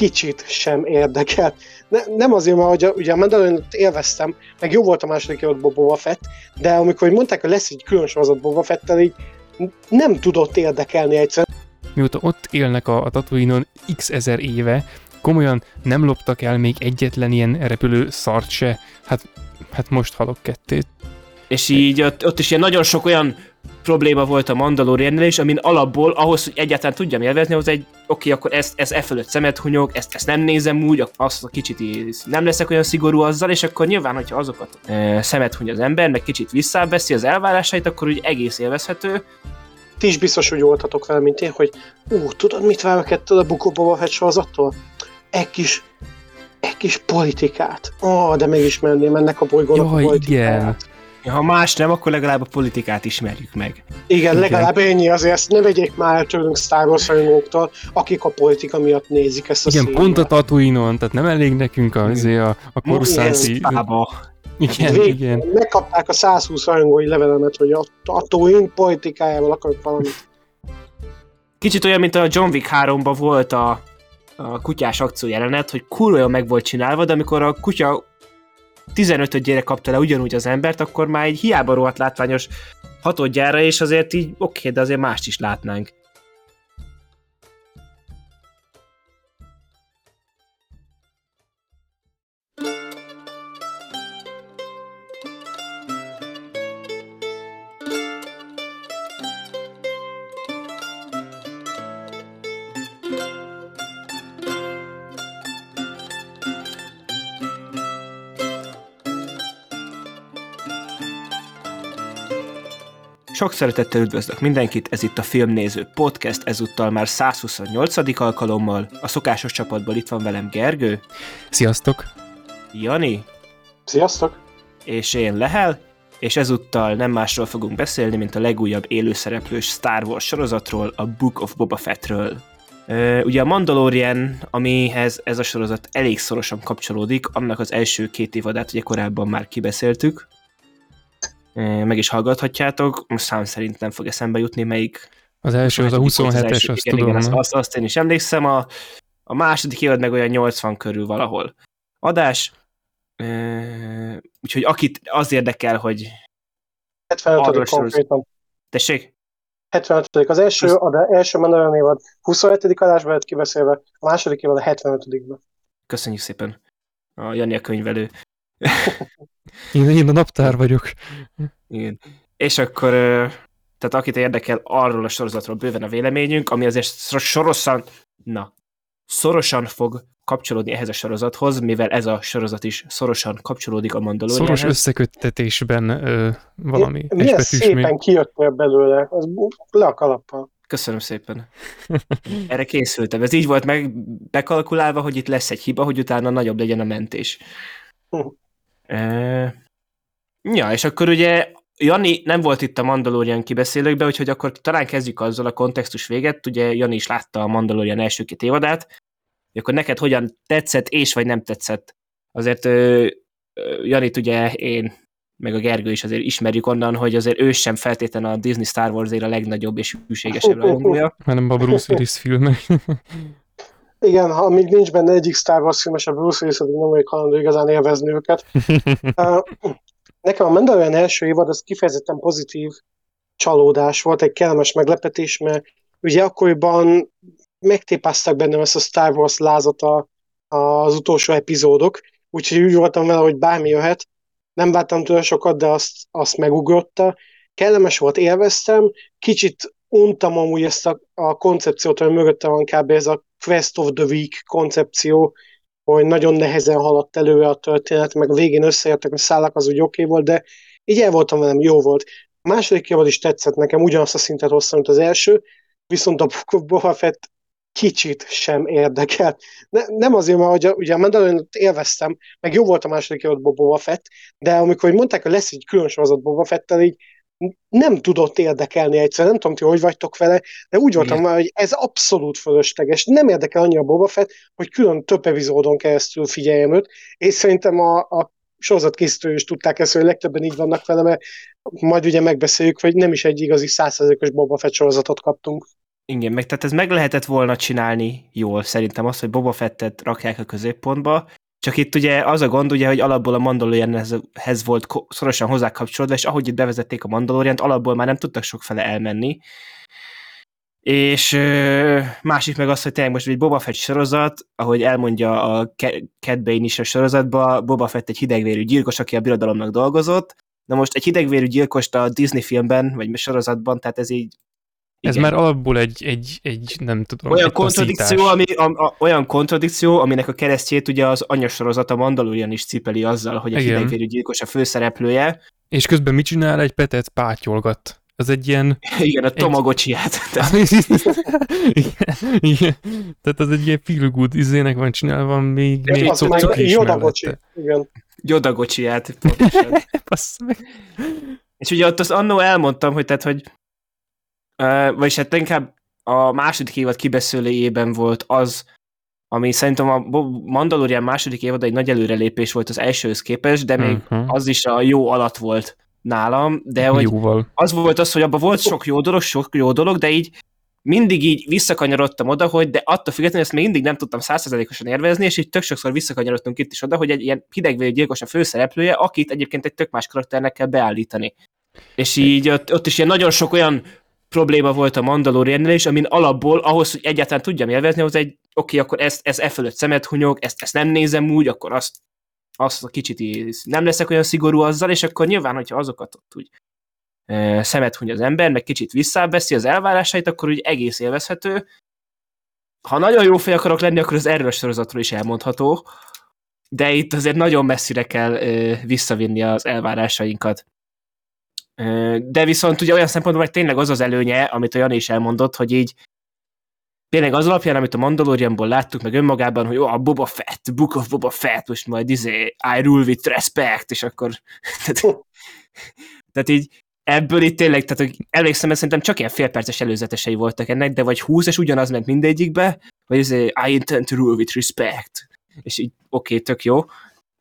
kicsit sem érdekel. Ne, nem azért, mert ugye, ugye a mandalorian élveztem, meg jó volt a második évad Boba Fett, de amikor mondták, hogy lesz egy külön sorozat Boba Fettel, így nem tudott érdekelni egyszerűen. Mióta ott élnek a, a Tatooine-on x ezer éve, komolyan nem loptak el még egyetlen ilyen repülő szart se. Hát, hát most halok kettőt. És így ott, ott is ilyen nagyon sok olyan probléma volt a Mandaloriannel is, amin alapból ahhoz, hogy egyáltalán tudjam élvezni, az egy, oké, akkor ezt, ez e fölött szemet hunyog, ezt, ezt nem nézem úgy, azt a kicsit nem leszek olyan szigorú azzal, és akkor nyilván, hogyha azokat e, szemet huny az ember, meg kicsit visszaveszi az elvárásait, akkor úgy egész élvezhető. Ti is biztos úgy voltatok vele, mint én, hogy ú, tudod, mit várok ettől a Bukó Boba Fett sorozattól? Egy kis, egy kis politikát. Ó, oh, de megismerném ennek a bolygónak Jaj, a politikát. Igen. Ha más nem, akkor legalább a politikát ismerjük meg. Igen, Igen. legalább ennyi azért, ezt ne vegyék már tőlünk Star Wars rajongóktól, akik a politika miatt nézik ezt a Igen, színűt. pont a tatooine tehát nem elég nekünk a, azért a, a korszánci... Igen, Vég, igen. Megkapták a 120 rajongói levelemet, hogy a Tatooine politikájával akarok valamit. Kicsit olyan, mint a John Wick 3-ban volt a, a kutyás akció jelenet, hogy kurva meg volt csinálva, de amikor a kutya 15-ödjére kapta le ugyanúgy az embert, akkor már egy hiába rohadt látványos hatodjára, és azért így oké, okay, de azért mást is látnánk. Sok szeretettel üdvözlök mindenkit, ez itt a Filmnéző Podcast, ezúttal már 128. alkalommal. A szokásos csapatból itt van velem Gergő. Sziasztok! Jani. Sziasztok! És én Lehel, és ezúttal nem másról fogunk beszélni, mint a legújabb élőszereplős Star Wars sorozatról, a Book of Boba Fettről. Ugye a Mandalorian, amihez ez a sorozat elég szorosan kapcsolódik, annak az első két évadát ugye korábban már kibeszéltük, meg is hallgathatjátok. Most szám szerint nem fog eszembe jutni, melyik. Az első az a 27-es, azt igen, tudom. Igen, azt, azt én is emlékszem. A, a második évad meg olyan 80 körül valahol. Adás. úgyhogy akit az érdekel, hogy 75. konkrétan. Tessék? 75. Az első, az első Mandalorian évad 27. adásban lett kibeszélve, a második évad a 75-ben. Köszönjük szépen. A Jani a könyvelő. én, én a naptár vagyok. Igen. És akkor, tehát akit érdekel, arról a sorozatról bőven a véleményünk, ami azért sorosan, na, szorosan fog kapcsolódni ehhez a sorozathoz, mivel ez a sorozat is szorosan kapcsolódik a Mandalorianhez. Szoros összeköttetésben ö, valami Milyen szépen kijöttél belőle, az le a kalappal. Köszönöm szépen. Erre készültem. Ez így volt meg bekalkulálva, hogy itt lesz egy hiba, hogy utána nagyobb legyen a mentés. Ja, és akkor ugye Jani nem volt itt a Mandalorian kibeszélőkben, úgyhogy akkor talán kezdjük azzal a kontextus véget. Ugye Jani is látta a Mandalorian első két évadát. Akkor neked hogyan tetszett, és vagy nem tetszett? Azért Janit ugye én, meg a Gergő is azért ismerjük onnan, hogy azért ő sem feltétlen a Disney Star wars a legnagyobb és hűségesebb rajongója. Hanem a Bruce Willis filmek. Igen, ha még nincs benne egyik Star Wars filmes, a Bruce Willis, addig nem vagyok hajlandó igazán élvezni őket. Nekem a Mandalorian első évad az kifejezetten pozitív csalódás volt, egy kellemes meglepetés, mert ugye akkoriban megtépáztak bennem ezt a Star Wars lázat az utolsó epizódok, úgyhogy úgy voltam vele, hogy bármi jöhet. Nem vártam tőle sokat, de azt, azt megugrotta. Kellemes volt, élveztem. Kicsit untam amúgy ezt a, a koncepciót, hogy mögötte van kb. ez a Quest of the Week koncepció, hogy nagyon nehezen haladt előre a történet, meg a végén összeértek a szállak, az úgy oké okay volt, de így el voltam velem, jó volt. A második évad is tetszett nekem, ugyanazt a szintet hozta, mint az első, viszont a Boba Fett kicsit sem érdekel. Ne, nem azért, mert ugye, ugye a mandalorian élveztem, meg jó volt a második évad Boba Fett, de amikor mondták, hogy lesz egy külön sorozat Boba Fettel, így nem tudott érdekelni egyszer, nem tudom, ti hogy vagytok vele, de úgy voltam már, hogy ez abszolút fölösleges. Nem érdekel annyira Boba Fett, hogy külön több epizódon keresztül figyeljem őt, és szerintem a, a sorozat készítő is tudták ezt, hogy legtöbben így vannak vele, mert majd ugye megbeszéljük, hogy nem is egy igazi százszerzékos Boba Fett sorozatot kaptunk. Igen, meg tehát ez meg lehetett volna csinálni jól, szerintem az, hogy Boba Fettet rakják a középpontba, csak itt ugye az a gond, ugye, hogy alapból a Mandalorianhez volt szorosan hozzákapcsolódva, és ahogy itt bevezették a Mandaloriant, alapból már nem tudtak sok fele elmenni. És másik meg az, hogy tényleg most egy Boba Fett sorozat, ahogy elmondja a Cat Bane is a sorozatban, Boba Fett egy hidegvérű gyilkos, aki a birodalomnak dolgozott. Na most egy hidegvérű gyilkost a Disney filmben, vagy sorozatban, tehát ez így ez Igen. már alapból egy, egy, egy, nem tudom, olyan kontradikció, ami, a, a, olyan kontradikció, aminek a keresztjét ugye az anyasorozata Mandalorian is cipeli azzal, hogy egy hidegvérű gyilkos a főszereplője. És közben mit csinál? Egy petet pátyolgat. Az egy ilyen... Igen, a tomagocsiát. igen, igen. Tehát az egy ilyen feel good izének van csinálva, még, még cok is Jodagocsi. Igen. Jodagocsiát, pontosan. És ugye ott az annó elmondtam, hogy tehát, hogy vagyis hát inkább a második évad kibeszélőjében volt az, ami szerintem a Mandalorian második évad egy nagy előrelépés volt az elsőhöz képest, de még uh-huh. az is a jó alatt volt nálam, de hogy Jóval. az volt az, hogy abban volt sok jó dolog, sok jó dolog, de így mindig így visszakanyarodtam oda, hogy de attól függetlenül ezt még mindig nem tudtam százszerzalékosan érvezni, és így tök sokszor visszakanyarodtunk itt is oda, hogy egy ilyen hidegvérű gyilkos a főszereplője, akit egyébként egy tök más karakternek kell beállítani. És így ott, ott is ilyen nagyon sok olyan probléma volt a mandalorian is, amin alapból ahhoz, hogy egyáltalán tudjam élvezni, az egy, oké, okay, akkor ezt, ez e fölött szemet hunyog, ezt, ezt nem nézem úgy, akkor azt, azt a kicsit nem leszek olyan szigorú azzal, és akkor nyilván, hogyha azokat ott úgy e, szemet huny az ember, meg kicsit visszaveszi az elvárásait, akkor úgy egész élvezhető. Ha nagyon jó fej akarok lenni, akkor az erről sorozatról is elmondható, de itt azért nagyon messzire kell e, visszavinni az elvárásainkat. De viszont ugye olyan szempontból, hogy tényleg az az előnye, amit a Jani is elmondott, hogy így tényleg az alapján, amit a Mandalorianból láttuk, meg önmagában, hogy jó, a Boba Fett, Book of Boba Fett, most majd izé, I rule with respect, és akkor tehát, tehát így ebből itt tényleg, tehát hogy emlékszem, mert szerintem csak ilyen félperces előzetesei voltak ennek, de vagy 20, és ugyanaz ment mindegyikbe, vagy izé, I intend to rule with respect, és így oké, okay, tök jó,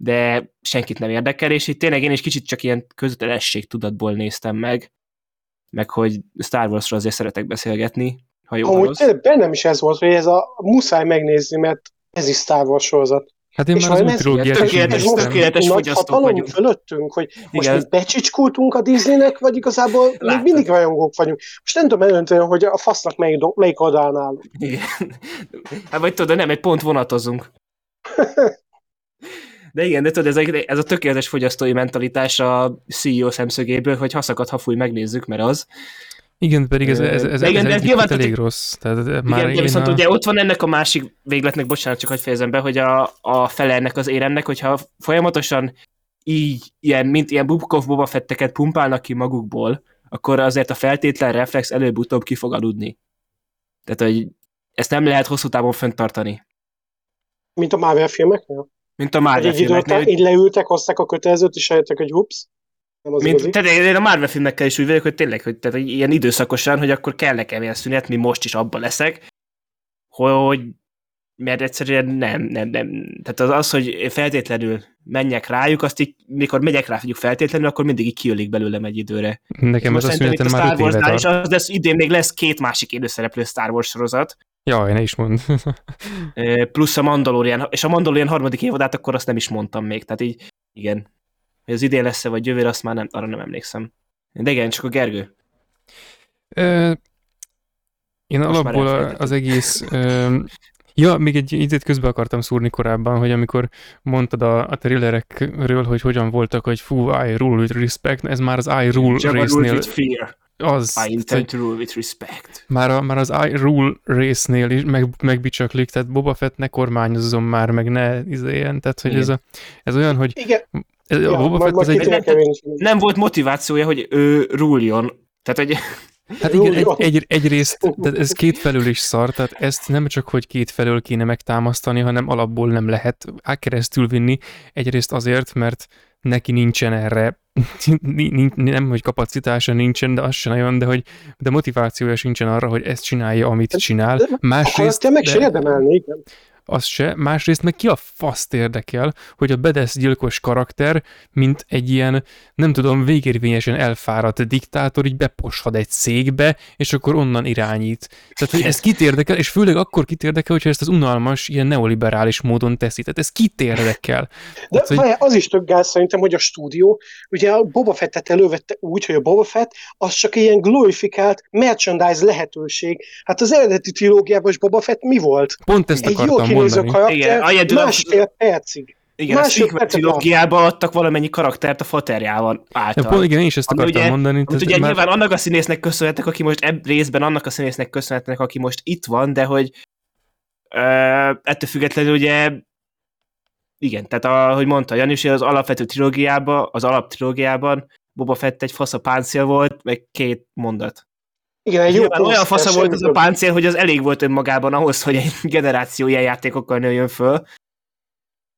de senkit nem érdekel, és itt tényleg én is kicsit csak ilyen közötelesség tudatból néztem meg, meg hogy Star Wars-ról azért szeretek beszélgetni, ha jó Amúgy tényleg bennem is ez volt, hogy ez a muszáj megnézni, mert ez is Star Wars sorozat. Hát én és már az új trilógiát tökéletes, is tökéletes fogyasztók vagyunk. fölöttünk, hogy most Igen. becsicskultunk a Disneynek, vagy igazából Látod. még mindig rajongók vagyunk. Most nem tudom eldönteni, hogy a fasznak melyik, melyik oldalán állunk. Igen. Hát vagy tudod, nem, egy pont vonatozunk. De igen, de tudod, ez a, ez a tökéletes fogyasztói mentalitás a CEO szemszögéből, hogy ha fúj, megnézzük, mert az. Igen, pedig ez, ez, ez, igen, ez, ez nyilván, elég rossz. Tehát igen, már de viszont a... ugye ott van ennek a másik végletnek, bocsánat, csak hogy fejezem be, hogy a, a fele ennek az éremnek, hogyha folyamatosan így, ilyen, mint ilyen Bubkov Boba Fetteket pumpálnak ki magukból, akkor azért a feltétlen reflex előbb-utóbb ki fog aludni. Tehát, hogy ezt nem lehet hosszú távon fenntartani. Mint a Marvel filmeknél? Mint a Marvel filmeknél. Így leültek, hozták a kötelezőt, és eljöttek, hogy hups. Nem az Mint, tehát én a Marvel filmekkel is úgy vagyok, hogy tényleg, hogy tehát ilyen időszakosan, hogy akkor kell nekem ilyen szünet, mi most is abban leszek, hogy mert egyszerűen nem, nem, nem. Tehát az, az hogy feltétlenül menjek rájuk, azt így, mikor megyek rá feltétlenül, akkor mindig így kiölik belőlem egy időre. Nekem az a szünetem már Star Wars-nál is, az lesz, idén még lesz két másik élőszereplő Star Wars sorozat, Jaj, ne is mond. Plusz a Mandalorian, és a Mandalorian harmadik évadát akkor azt nem is mondtam még, tehát így, igen. Hogy az idén lesz-e, vagy jövőre, azt már nem, arra nem emlékszem. De igen, csak a Gergő. Ö, én Most alapból az egész... Ö, ja, még egy időt közben akartam szúrni korábban, hogy amikor mondtad a, a thrillerekről, hogy hogyan voltak, hogy fú, I rule with respect, ez már az I rule Jabba résznél... Rule with fear az, I intend to rule with respect. Már, a, már az I rule résznél is meg, megbicsaklik, tehát Boba Fett ne kormányozzon már, meg ne izélyen, tehát hogy ez, a, ez olyan, hogy Igen. Ez, ja, a Boba Fett az egy... Nem, nem volt motivációja, hogy ő rúljon. Tehát, hogy Hát igen, egy, egy, egyrészt tehát ez kétfelől is szar, tehát ezt nem csak, hogy kétfelől kéne megtámasztani, hanem alapból nem lehet keresztül vinni. Egyrészt azért, mert neki nincsen erre, nem, hogy kapacitása nincsen, de az sem nagyon, de hogy de motivációja sincsen arra, hogy ezt csinálja, amit csinál. Másrészt... Te meg se érdemelni, igen. Az se, másrészt meg ki a faszt érdekel, hogy a Bedesz gyilkos karakter, mint egy ilyen, nem tudom, végérvényesen elfáradt diktátor így beposhad egy székbe, és akkor onnan irányít. Tehát, hogy ez kit érdekel, és főleg akkor kit érdekel, hogyha ezt az unalmas, ilyen neoliberális módon teszi. Tehát ez kit érdekel. De Tehát, hogy- az is tök gáz szerintem, hogy a stúdió, ugye a Boba Fettet elővette úgy, hogy a Boba Fett az csak ilyen glorifikált merchandise lehetőség. Hát az eredeti trilógiában is Boba Fett mi volt? Pont ezt Egy jó akartam Igen, karakter, egyedül a- másfél percig. Igen, a Másfél sequel percet trilógiában adtak valamennyi karaktert a faterjával Ja, által. pont, igen, én is ezt akartam ugye- mondani. Amit tehát ugye már- nyilván annak a színésznek köszönhetnek, aki most ebb részben annak a színésznek köszönhetnek, aki most itt van, de hogy ö, ettől függetlenül ugye igen, tehát ahogy mondta Janis, az alapvető trilógiában, az alaptrilógiában Boba Fett egy fasz a páncél volt, meg két mondat. Igen, egy jó Nyilván olyan fasza volt az a páncél, hogy az elég volt önmagában ahhoz, hogy egy generáció ilyen játékokkal nőjön föl,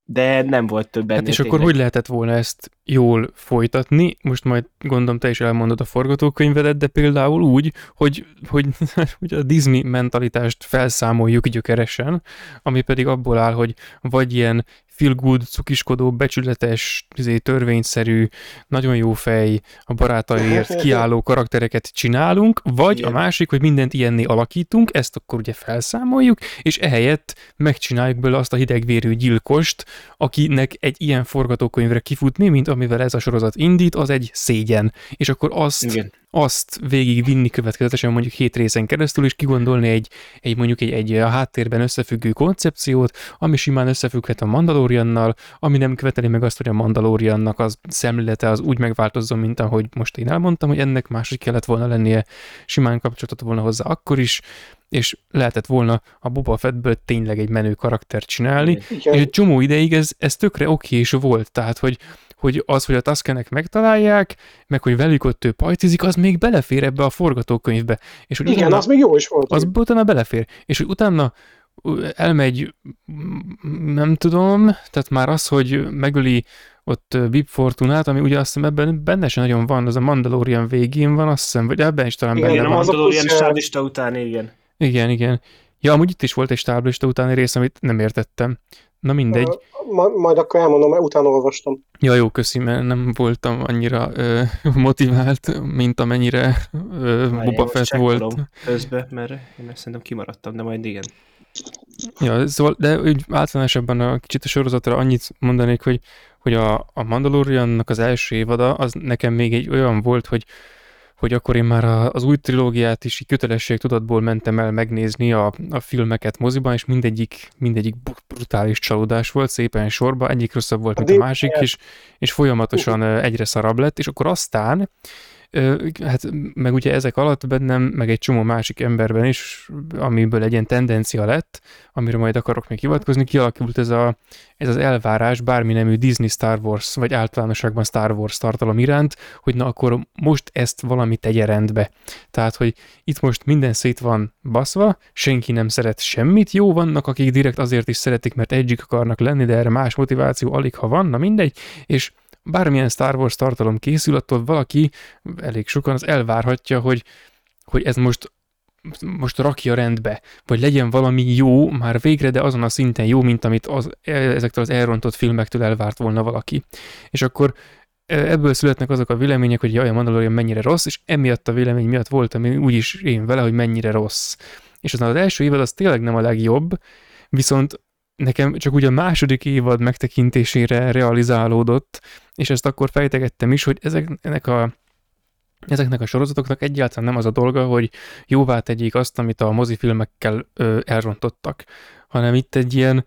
de nem volt több ennél Hát és akkor tényleg. hogy lehetett volna ezt jól folytatni? Most majd gondolom te is elmondod a forgatókönyvedet, de például úgy, hogy, hogy, hogy a Disney mentalitást felszámoljuk gyökeresen, ami pedig abból áll, hogy vagy ilyen feel good, cukiskodó, becsületes, izé, törvényszerű, nagyon jó fej, a barátaiért kiálló karaktereket csinálunk, vagy Igen. a másik, hogy mindent ilyenné alakítunk, ezt akkor ugye felszámoljuk, és ehelyett megcsináljuk belőle azt a hidegvérű gyilkost, akinek egy ilyen forgatókönyvre kifutni, mint amivel ez a sorozat indít, az egy szégyen. És akkor azt, Igen. azt végig vinni következetesen mondjuk hét részen keresztül, és kigondolni egy, egy mondjuk egy, egy a háttérben összefüggő koncepciót, ami simán összefügghet a Mandaloriannal, ami nem követeli meg azt, hogy a Mandaloriannak az szemlélete az úgy megváltozzon, mint ahogy most én elmondtam, hogy ennek máshogy kellett volna lennie, simán kapcsolatot volna hozzá akkor is, és lehetett volna a Boba Fettből tényleg egy menő karaktert csinálni, Igen. és egy csomó ideig ez, ez tökre oké is volt, tehát hogy, hogy az, hogy a Tuskenek megtalálják, meg hogy velük ott ő pajtizik, az még belefér ebbe a forgatókönyvbe. És hogy Igen, utána, az még jó is volt. az utána belefér. És hogy utána elmegy, nem tudom, tehát már az, hogy megöli ott Bib Fortunát, ami ugye azt hiszem ebben benne sem nagyon van, az a Mandalorian végén van, azt hiszem, vagy ebben is talán Igen, benne Igen, a van. az a stáblista után, igen. Igen, igen. Ja, amúgy itt is volt egy stáblista utáni rész, amit nem értettem. Na mindegy. Ma, majd akkor elmondom, mert utána olvastam. Ja, jó, köszi, mert nem voltam annyira ö, motivált, mint amennyire ö, Várjál, Boba Fett volt. Közben, mert én ezt szerintem kimaradtam, de majd igen. Ja, szóval, de úgy általánosabban a kicsit a sorozatra annyit mondanék, hogy, hogy a, a Mandaloriannak az első évada, az nekem még egy olyan volt, hogy hogy akkor én már az új trilógiát is kötelességtudatból mentem el megnézni a, a filmeket moziban, és mindegyik, mindegyik brutális csalódás volt szépen sorba, egyik rosszabb volt, mint a másik, és, és folyamatosan egyre szarabb lett, és akkor aztán Hát meg ugye ezek alatt bennem, meg egy csomó másik emberben is, amiből egy ilyen tendencia lett, amire majd akarok még hivatkozni, kialakult ez, a, ez az elvárás bármi nemű Disney Star Wars, vagy általánosságban Star Wars tartalom iránt, hogy na akkor most ezt valami tegye rendbe. Tehát, hogy itt most minden szét van baszva, senki nem szeret semmit, jó vannak, akik direkt azért is szeretik, mert egyik akarnak lenni, de erre más motiváció alig, ha van, na mindegy, és bármilyen Star Wars tartalom készül, attól valaki, elég sokan, az elvárhatja, hogy, hogy ez most most rakja rendbe, vagy legyen valami jó már végre, de azon a szinten jó, mint amit az, ezektől az elrontott filmektől elvárt volna valaki. És akkor e, ebből születnek azok a vélemények, hogy jaj, a Mandalorian mennyire rossz, és emiatt a vélemény miatt voltam én úgyis én vele, hogy mennyire rossz. És aztán az első évad az tényleg nem a legjobb, viszont nekem csak ugye a második évad megtekintésére realizálódott, és ezt akkor fejtegettem is, hogy ezeknek a ezeknek a sorozatoknak egyáltalán nem az a dolga, hogy jóvá tegyék azt, amit a mozifilmekkel ö, elrontottak, hanem itt egy ilyen,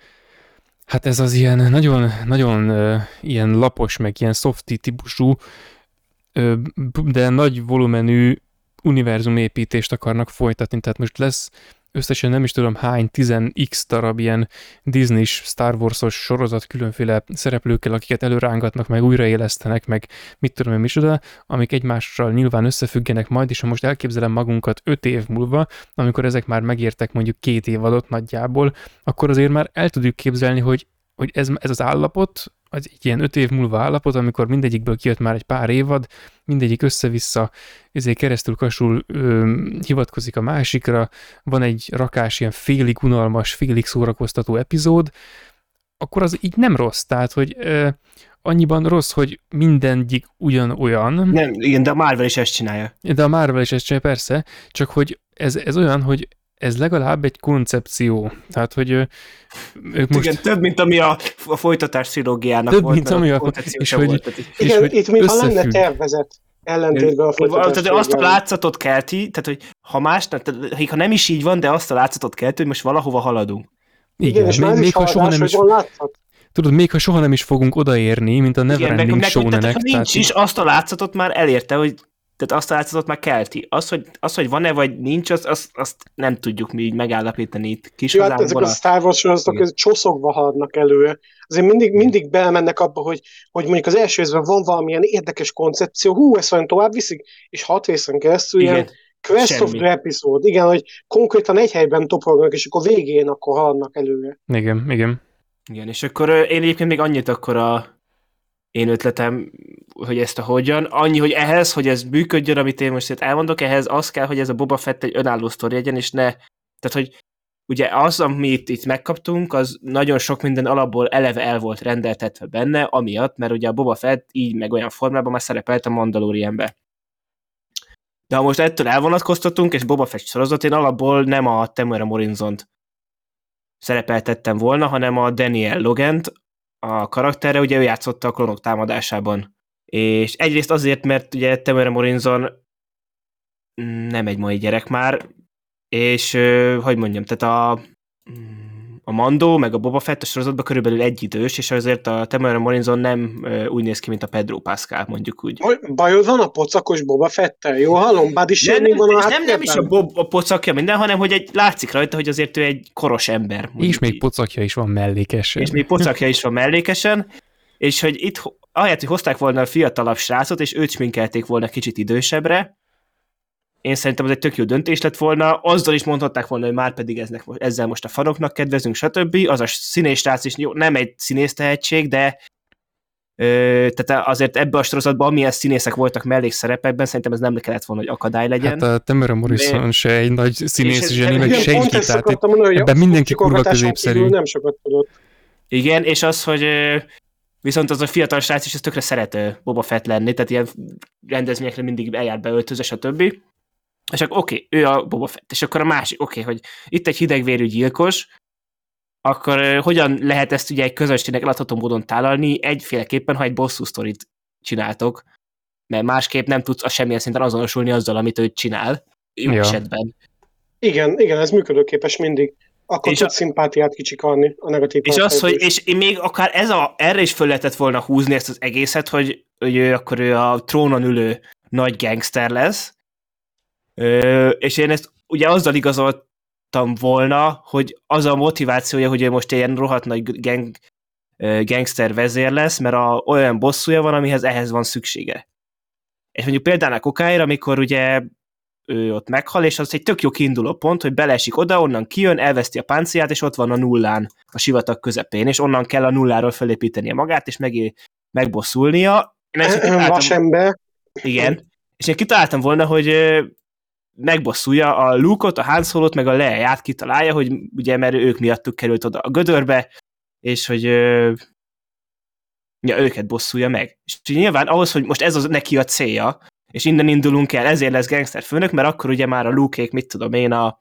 hát ez az ilyen nagyon, nagyon ö, ilyen lapos, meg ilyen softy típusú, ö, de nagy volumenű univerzumépítést akarnak folytatni, tehát most lesz összesen nem is tudom hány, 10x darab ilyen Disney-s, Star Wars-os sorozat különféle szereplőkkel, akiket előrángatnak, meg újraélesztenek, meg mit tudom én micsoda, amik egymással nyilván összefüggenek majd, és ha most elképzelem magunkat 5 év múlva, amikor ezek már megértek mondjuk két évadot nagyjából, akkor azért már el tudjuk képzelni, hogy, hogy ez, ez az állapot, az egy ilyen öt év múlva állapot, amikor mindegyikből kijött már egy pár évad, mindegyik össze-vissza ezért keresztül kasul ö, hivatkozik a másikra, van egy rakás ilyen félig unalmas, félig szórakoztató epizód, akkor az így nem rossz. Tehát, hogy ö, annyiban rossz, hogy mindegyik ugyanolyan. Nem, igen, de a Marvel is ezt csinálja. De a Marvel is ezt csinálja, persze, csak hogy ez, ez olyan, hogy ez legalább egy koncepció. Tehát, hogy ők most... Igen, több, mint ami a, a folytatás trilógiának több, volt. mint ami a, és hogy, volt, és igen, hogy itt mintha lenne tervezet ellentétben a folytatás Tehát azt a látszatot kelti, tehát hogy ha más, tehát, ha nem is így van, de azt a látszatot kelti, hogy most valahova haladunk. Igen, igen és még, még ha soha nem is... Látszat. Tudod, még ha soha nem is fogunk odaérni, mint a Neverending Show-nek. Ha nincs is, azt a látszatot már elérte, hogy tehát azt a látszatot már kelti. Az, hogy, az, hogy van-e vagy nincs, az, azt, azt nem tudjuk mi így megállapítani itt kis ja, hát ezek a Star Wars sorozatok csoszogva haladnak elő. Azért mindig, mindig belemennek abba, hogy, hogy mondjuk az első részben van valamilyen érdekes koncepció, hú, ezt olyan tovább viszik, és hat részen keresztül Igen. ilyen Quest Semmi. of the Episode, igen, hogy konkrétan egy helyben toporognak, és akkor végén akkor haladnak előre. Igen, igen. Igen, és akkor én egyébként még annyit akkor a én ötletem, hogy ezt a hogyan. Annyi, hogy ehhez, hogy ez működjön, amit én most itt elmondok, ehhez az kell, hogy ez a Boba Fett egy önálló sztori legyen, és ne... Tehát, hogy ugye az, amit itt megkaptunk, az nagyon sok minden alapból eleve el volt rendeltetve benne, amiatt, mert ugye a Boba Fett így meg olyan formában már szerepelt a Mandalorianbe. De ha most ettől elvonatkoztatunk, és Boba Fett sorozat, én alapból nem a Temuera Morinzont szerepeltettem volna, hanem a Daniel Logent, a karakterre, ugye ő játszotta a klonok támadásában. És egyrészt azért, mert ugye Temuera Morinzon nem egy mai gyerek már, és hogy mondjam, tehát a, a Mando, meg a Boba Fett a sorozatban körülbelül egy idős, és azért a Temuera Morinzon nem úgy néz ki, mint a Pedro Pascal, mondjuk úgy. Bajod van a pocakos Boba Fettel? Jó, hallom, is nem, nem, van a nem, nem is a, Bob, a pocakja minden, hanem hogy egy, látszik rajta, hogy azért ő egy koros ember. És még így. pocakja is van mellékesen. És még pocakja is van mellékesen, és hogy itt ahelyett, hogy hozták volna a fiatalabb srácot, és őt sminkelték volna kicsit idősebbre, én szerintem ez egy tök jó döntés lett volna, azzal is mondhatták volna, hogy már pedig eznek, ezzel most a fanoknak kedvezünk, stb. Az a színészrác is jó, nem egy színész tehetség, de Ö, tehát azért ebbe a sorozatban, amilyen színészek voltak mellékszerepekben, szerintem ez nem kellett volna, hogy akadály legyen. Hát a Temuera Morrison de... se egy nagy színész zseni, meg senki, tehát mondani, ebben mindenki kurva középszerű. Nem sokat tudott. Igen, és az, hogy viszont az a fiatal srác is ez tökre szeret Boba Fett lenni, tehát ilyen rendezvényekre mindig eljár beöltözve, stb. És akkor oké, okay, ő a Boba Fett, és akkor a másik, oké, okay, hogy itt egy hidegvérű gyilkos, akkor uh, hogyan lehet ezt ugye egy közösségnek eladható módon tálalni, egyféleképpen, ha egy bosszú sztorit csináltok, mert másképp nem tudsz a semmilyen szinten azonosulni azzal, amit ő csinál, jó ja. esetben. Igen, igen, ez működőképes mindig. Akkor és tudsz a... szimpátiát kicsikarni a negatív És az, hogy és még akár ez a, erre is föl lehetett volna húzni ezt az egészet, hogy, hogy ő, akkor ő a trónon ülő nagy gangster lesz, Ö, és én ezt ugye azzal igazoltam volna, hogy az a motivációja, hogy ő most ilyen rohadt nagy gang, gangster vezér lesz, mert a, olyan bosszúja van, amihez ehhez van szüksége. És mondjuk például a kokáért, amikor ugye ő ott meghal, és az egy tök jó kiinduló pont, hogy belesik oda, onnan kijön, elveszti a páncélját, és ott van a nullán, a sivatag közepén, és onnan kell a nulláról felépítenie magát, és meg, megbosszulnia. Vasember. Igen. És én kitaláltam volna, hogy megbosszulja a Luke-ot, a Han Solo-t, meg a Leia-ját kitalálja, hogy ugye, mert ők miattuk került oda a gödörbe, és hogy ja, őket bosszulja meg. És nyilván ahhoz, hogy most ez az neki a célja, és innen indulunk el, ezért lesz gangster főnök, mert akkor ugye már a luke mit tudom én, a,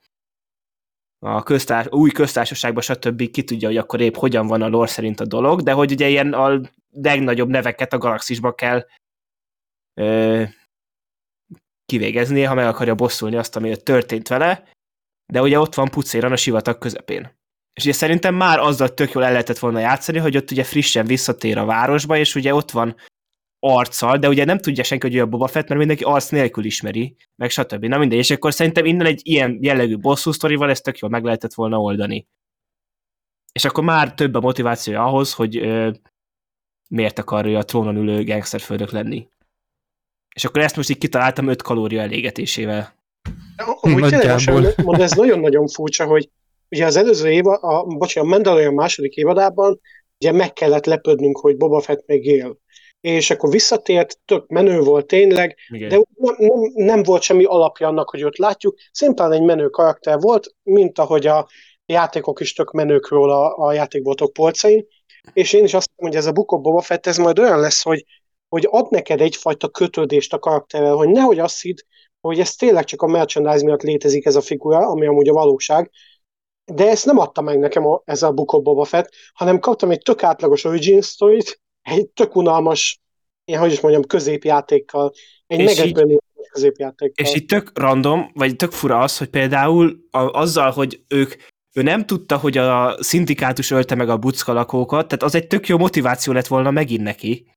a köztár, új köztársaságban, stb. ki tudja, hogy akkor épp hogyan van a lore szerint a dolog, de hogy ugye ilyen a legnagyobb neveket a galaxisba kell ö, kivégezni, ha meg akarja bosszulni azt, ami történt vele, de ugye ott van pucéran a sivatag közepén. És ugye szerintem már azzal tök jól el lehetett volna játszani, hogy ott ugye frissen visszatér a városba, és ugye ott van arccal, de ugye nem tudja senki, hogy ő a Boba Fett, mert mindenki arc nélkül ismeri, meg stb. Na mindegy, és akkor szerintem innen egy ilyen jellegű bosszú sztorival ezt tök jól meg lehetett volna oldani. És akkor már több a motivációja ahhoz, hogy ö, miért akarja a trónon ülő gangsterföldök lenni. És akkor ezt most így kitaláltam 5 kalória elégetésével. Amúgy tényleg mond, ez nagyon-nagyon furcsa, hogy ugye az előző év, a, bocsánat, a Mandalorian második évadában ugye meg kellett lepődnünk, hogy Boba Fett még él. És akkor visszatért, tök menő volt tényleg, Igen. de nem, nem, nem volt semmi alapja annak, hogy őt látjuk, szimplán egy menő karakter volt, mint ahogy a játékok is tök menők róla a játékboltok polcain, és én is azt mondom, hogy ez a Book of Boba Fett, ez majd olyan lesz, hogy, hogy ad neked egyfajta kötődést a karakterrel, hogy nehogy azt hidd, hogy ez tényleg csak a merchandise miatt létezik ez a figura, ami amúgy a valóság, de ezt nem adta meg nekem a, ez a Book of Boba Fett, hanem kaptam egy tök átlagos origin story egy tök unalmas, én hogy is mondjam, középjátékkal, egy És negetben középjátékkal. És itt tök random, vagy tök fura az, hogy például a, azzal, hogy ők ő nem tudta, hogy a szindikátus ölte meg a bucka lakókat, tehát az egy tök jó motiváció lett volna megint neki,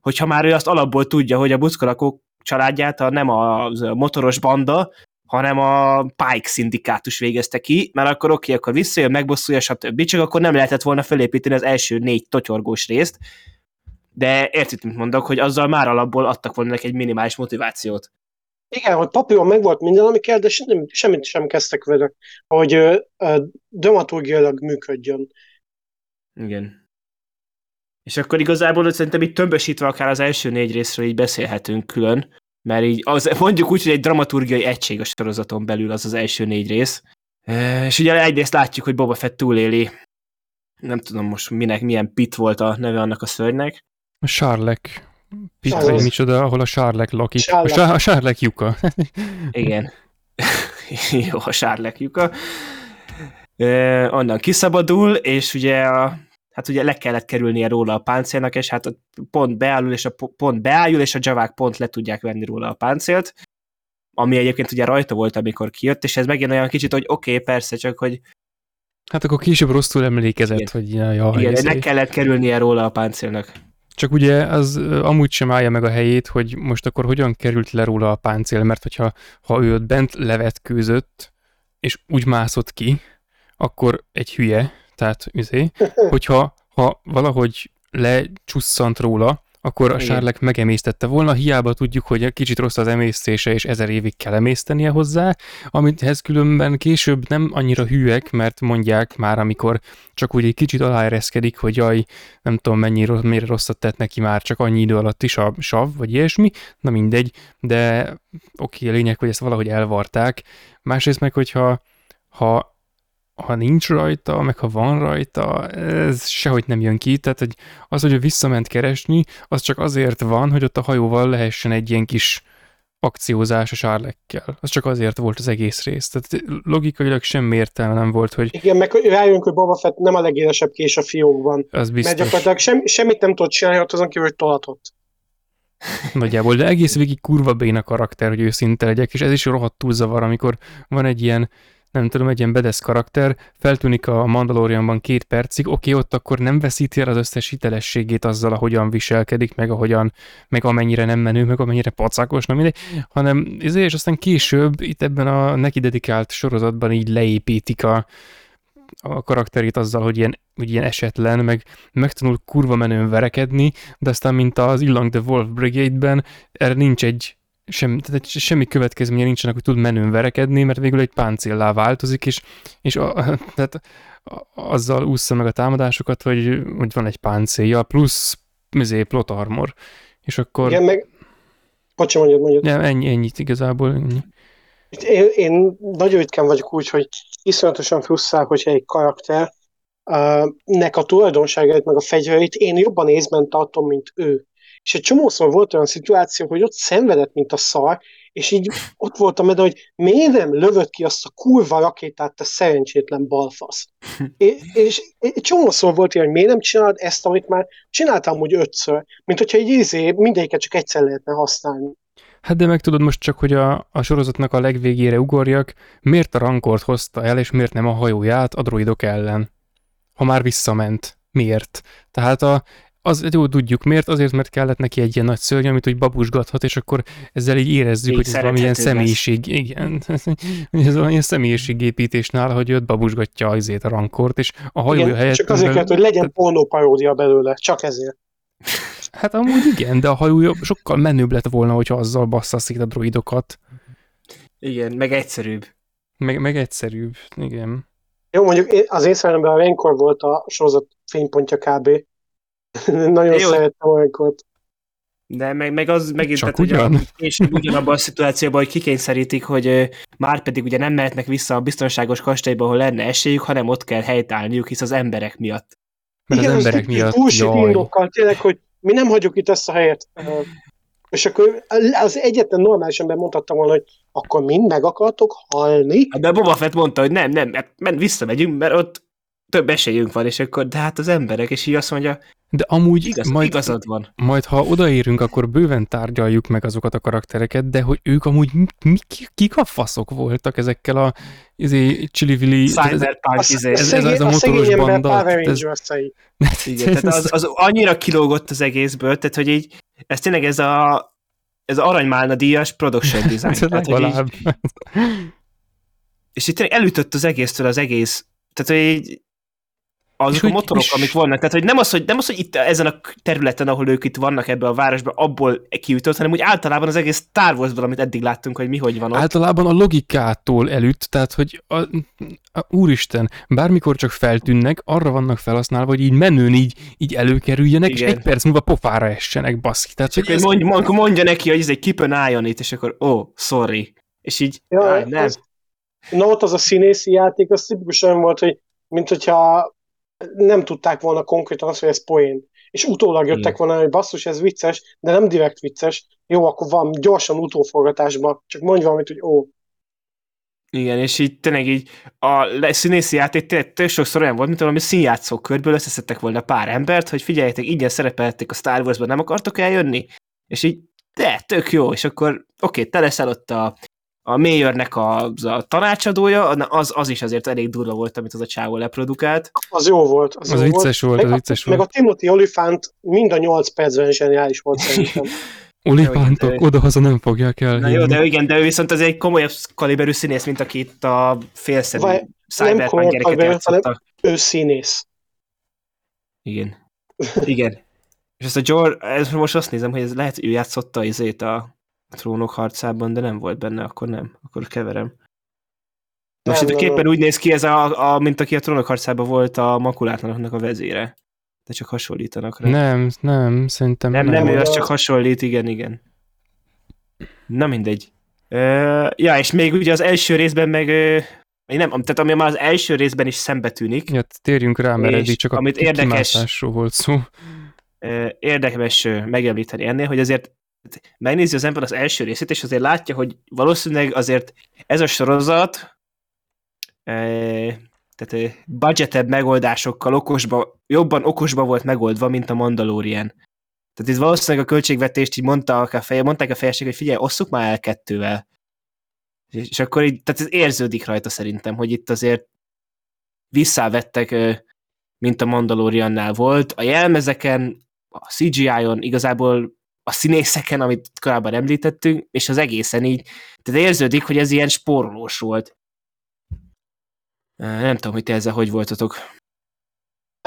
hogyha már ő azt alapból tudja, hogy a bucka lakók családját a, nem a motoros banda, hanem a Pike szindikátus végezte ki, mert akkor oké, akkor visszajön, megbosszulja, stb. Csak akkor nem lehetett volna felépíteni az első négy totyorgós részt, de érted, mit mondok, hogy azzal már alapból adtak volna neki egy minimális motivációt. Igen, hogy papíron meg volt minden, ami kell, de sem, semmit sem kezdtek vele, hogy ö, dramaturgiailag működjön. Igen. És akkor igazából hogy szerintem itt többesítve akár az első négy részről így beszélhetünk külön, mert így az, mondjuk úgy, hogy egy dramaturgiai egység a sorozaton belül az az első négy rész. És ugye egyrészt látjuk, hogy Boba Fett túléli, nem tudom most minek, milyen pit volt a neve annak a szörnynek. A Sárlek. Pit, Sárlek. vagy micsoda, ahol a Sárlek lakik. Sárlek. A, sá, a Sárlek lyuka. Igen. Jó, a sárlekjuka. E, onnan kiszabadul, és ugye a, hát ugye le kellett kerülnie róla a páncélnak, és hát pont beállul, és a po- pont beállul, és a javák pont le tudják venni róla a páncélt, ami egyébként ugye rajta volt, amikor kijött, és ez megint olyan kicsit, hogy oké, okay, persze, csak hogy Hát akkor később rosszul emlékezett, Igen. hogy ja, ja, igen, le kellett kerülnie róla a páncélnak. Csak ugye az amúgy sem állja meg a helyét, hogy most akkor hogyan került le róla a páncél, mert hogyha ha ő ott bent levetkőzött, és úgy mászott ki, akkor egy hülye, tehát üzé, hogyha ha valahogy lecsusszant róla, akkor a sárlek megemésztette volna, hiába tudjuk, hogy egy kicsit rossz az emésztése, és ezer évig kell emésztenie hozzá, amithez különben később nem annyira hűek, mert mondják már, amikor csak úgy egy kicsit aláereszkedik, hogy jaj, nem tudom mennyi, miért rosszat tett neki már, csak annyi idő alatt is a sav, vagy ilyesmi, na mindegy, de oké, a lényeg, hogy ezt valahogy elvarták. Másrészt meg, hogyha ha, ha nincs rajta, meg ha van rajta, ez sehogy nem jön ki, tehát hogy az, hogy ő visszament keresni, az csak azért van, hogy ott a hajóval lehessen egy ilyen kis akciózás a sárlekkel. Az csak azért volt az egész rész. Tehát logikailag semmi értelme nem volt, hogy Igen, meg rájönk, hogy Boba Fett nem a legélesebb kés a fiókban. az Mert biztos. gyakorlatilag sem, semmit nem tudott csinálni, ott azon kívül, hogy tolatott. Nagyjából, de egész végig kurva béna karakter, hogy őszinte legyek, és ez is rohadtul zavar, amikor van egy ilyen, nem tudom, egy ilyen bedesz karakter, feltűnik a Mandalorianban két percig, oké, ott akkor nem veszíti el az összes hitelességét azzal, ahogyan viselkedik, meg ahogyan, meg amennyire nem menő, meg amennyire pacákos, na mindegy, hanem ezért, és aztán később itt ebben a neki dedikált sorozatban így leépítik a, a karakterét azzal, hogy ilyen, hogy ilyen esetlen, meg megtanul kurva menőn verekedni, de aztán, mint az Illang the Wolf Brigade-ben, erre nincs egy sem, tehát semmi következménye nincsenek, hogy tud menőn verekedni, mert végül egy páncéllá változik, és, és a, tehát azzal úszza meg a támadásokat, hogy, hogy van egy páncélja, plusz mizé, plot armor. És akkor Igen, meg... Bocsi, mondjad, mondjad. ja, ennyi, ennyit igazából. Ennyi. Én, én nagyon ritkán vagyok úgy, hogy iszonyatosan frusztrál, hogyha egy karakter uh, nek a tulajdonságait, meg a fegyvereit én jobban észben tartom, mint ő. És egy csomószor volt olyan szituáció, hogy ott szenvedett, mint a szar, és így ott voltam de hogy miért nem lövött ki azt a kurva rakétát, te szerencsétlen balfasz. és, és egy csomószor volt ilyen, hogy miért nem csinálod ezt, amit már csináltam úgy ötször, mint hogyha egy izé mindegyiket csak egyszer lehetne használni. Hát de meg tudod most csak, hogy a, a sorozatnak a legvégére ugorjak, miért a rankort hozta el, és miért nem a hajóját a droidok ellen? Ha már visszament. Miért? Tehát a, az jó tudjuk miért, azért, mert kellett neki egy ilyen nagy szörny, amit úgy babusgathat, és akkor ezzel így érezzük, Így hogy ez valamilyen szerethető lesz. személyiség, igen, hogy ez valamilyen személyiségépítés nála, hogy őt babusgatja azért a rankort, és a hajója Igen, helyett... csak azért kellett, hogy legyen pornó paródia belőle, csak ezért. Hát amúgy igen, de a hajója sokkal menőbb lett volna, hogyha azzal bassza szét a droidokat. Igen, meg egyszerűbb. Meg, meg egyszerűbb, igen. Jó, mondjuk az én szememben a Renkor volt a sorozat fénypontja kb. Nagyon Jó. szerettem a Renkort. De meg, meg az megint, Csak tehát, ugyan? Ugye, és ugyanabban a szituációban, hogy kikényszerítik, hogy már pedig ugye nem mehetnek vissza a biztonságos kastélyba, ahol lenne esélyük, hanem ott kell helytállniuk, hisz az emberek miatt. Mert az Igen, emberek így miatt, Bullshit jaj. indokkal, tényleg, hogy mi nem hagyjuk itt ezt a helyet. És akkor az egyetlen normális ember mondhatta volna, hogy akkor mind meg akartok halni. Hát De Boba Fett mondta, hogy nem, nem, mert, mert visszamegyünk, mert ott több esélyünk van, és akkor, de hát az emberek, és így azt mondja, De amúgy igaz, majd, igazad van. majd, ha odaérünk, akkor bőven tárgyaljuk meg azokat a karaktereket, de hogy ők amúgy mi, mi, ki- kik a faszok voltak ezekkel a izé, csili-vili... Cyberpunk, izé. a, ez- szegény, ez a motoros banda, ez-. Igen, tehát az, az annyira kilógott az egészből, tehát hogy így, ez tényleg ez a ez aranymálna díjas production design. Ez tehát, hogy így, és itt tényleg elütött az egésztől az egész, tehát hogy így, azok És a motorok, és- amik vannak, tehát hogy nem az, hogy, nem az, hogy itt ezen a területen, ahol ők itt vannak ebbe a városban, abból kiütött, hanem úgy általában az egész Star Warsból, amit eddig láttunk, hogy mi hogy van ott. Általában a logikától elütt, tehát hogy a, a, úristen, bármikor csak feltűnnek, arra vannak felhasználva, hogy így menőn így, így előkerüljenek, Igen. és egy perc múlva pofára essenek, baszki. Tehát, hogy Hogy ez, mondja, mondja, mondja neki, hogy ez egy keep an eye on it, és akkor, oh, sorry. És így, Ja, áj, nem. Az, na ott az a színészi játék, az tipikusan olyan volt, hogy mint hogyha nem tudták volna konkrétan azt, hogy ez poén. És utólag jöttek Igen. volna, hogy basszus, ez vicces, de nem direkt vicces. Jó, akkor van gyorsan utóforgatásba, csak mondj valamit, hogy ó, Igen, és így tényleg így a színészi játék tényleg sokszor olyan volt, mint valami színjátszó körből összeszedtek volna pár embert, hogy figyeljetek, ingyen szerepeltek a Star Wars-ban, nem akartok eljönni? És így, de, tök jó, és akkor oké, te leszel ott a, a mayornek a, a tanácsadója, az, az is azért elég durva volt, amit az a csávó leprodukált. az jó volt. Az, az jó vicces volt, Meg az a- vicces Meg a volt. Timothy Olyphant mind a nyolc percben zseniális volt szerintem. Olipántok, Jó, oda-haza nem fogják el. Na jó, de igen, de ő viszont az egy komolyabb kaliberű színész, mint aki itt a félszemű Vaj, cyberpunk gyereket kaliberű, játszotta. Ő színész. Igen. Igen. És ezt a George, ez most azt nézem, hogy ez lehet, hogy ő játszotta izét a trónok harcában, de nem volt benne, akkor nem. Akkor keverem. Most Nem, itt a képen nem. úgy néz ki, ez a, a, mint aki a trónok harcában volt a makulátlanoknak a vezére. De csak hasonlítanak rá. Nem, nem, szerintem nem, nem. nem, ő az csak hasonlít, igen, igen. Na mindegy. Ö, ja, és még ugye az első részben meg, ö, nem, tehát ami már az első részben is szembe tűnik, Ja, térjünk rá, mert eddig csak a amit érdekes- kimászásról volt szó. Érdekes megemlíteni ennél, hogy azért megnézi az ember az első részét, és azért látja, hogy valószínűleg azért ez a sorozat ö, tehát ö, budgetebb megoldásokkal okosba, jobban okosba volt megoldva, mint a Mandalorian. Tehát itt valószínűleg a költségvetést így mondták a, feje, mondták a fejesség, hogy figyelj, osszuk már el kettővel. És, akkor így, tehát ez érződik rajta szerintem, hogy itt azért visszávettek, ö, mint a Mandaloriannál volt. A jelmezeken, a CGI-on, igazából a színészeken, amit korábban említettünk, és az egészen így. Tehát érződik, hogy ez ilyen spórolós volt. Nem tudom, hogy te ezzel hogy voltatok.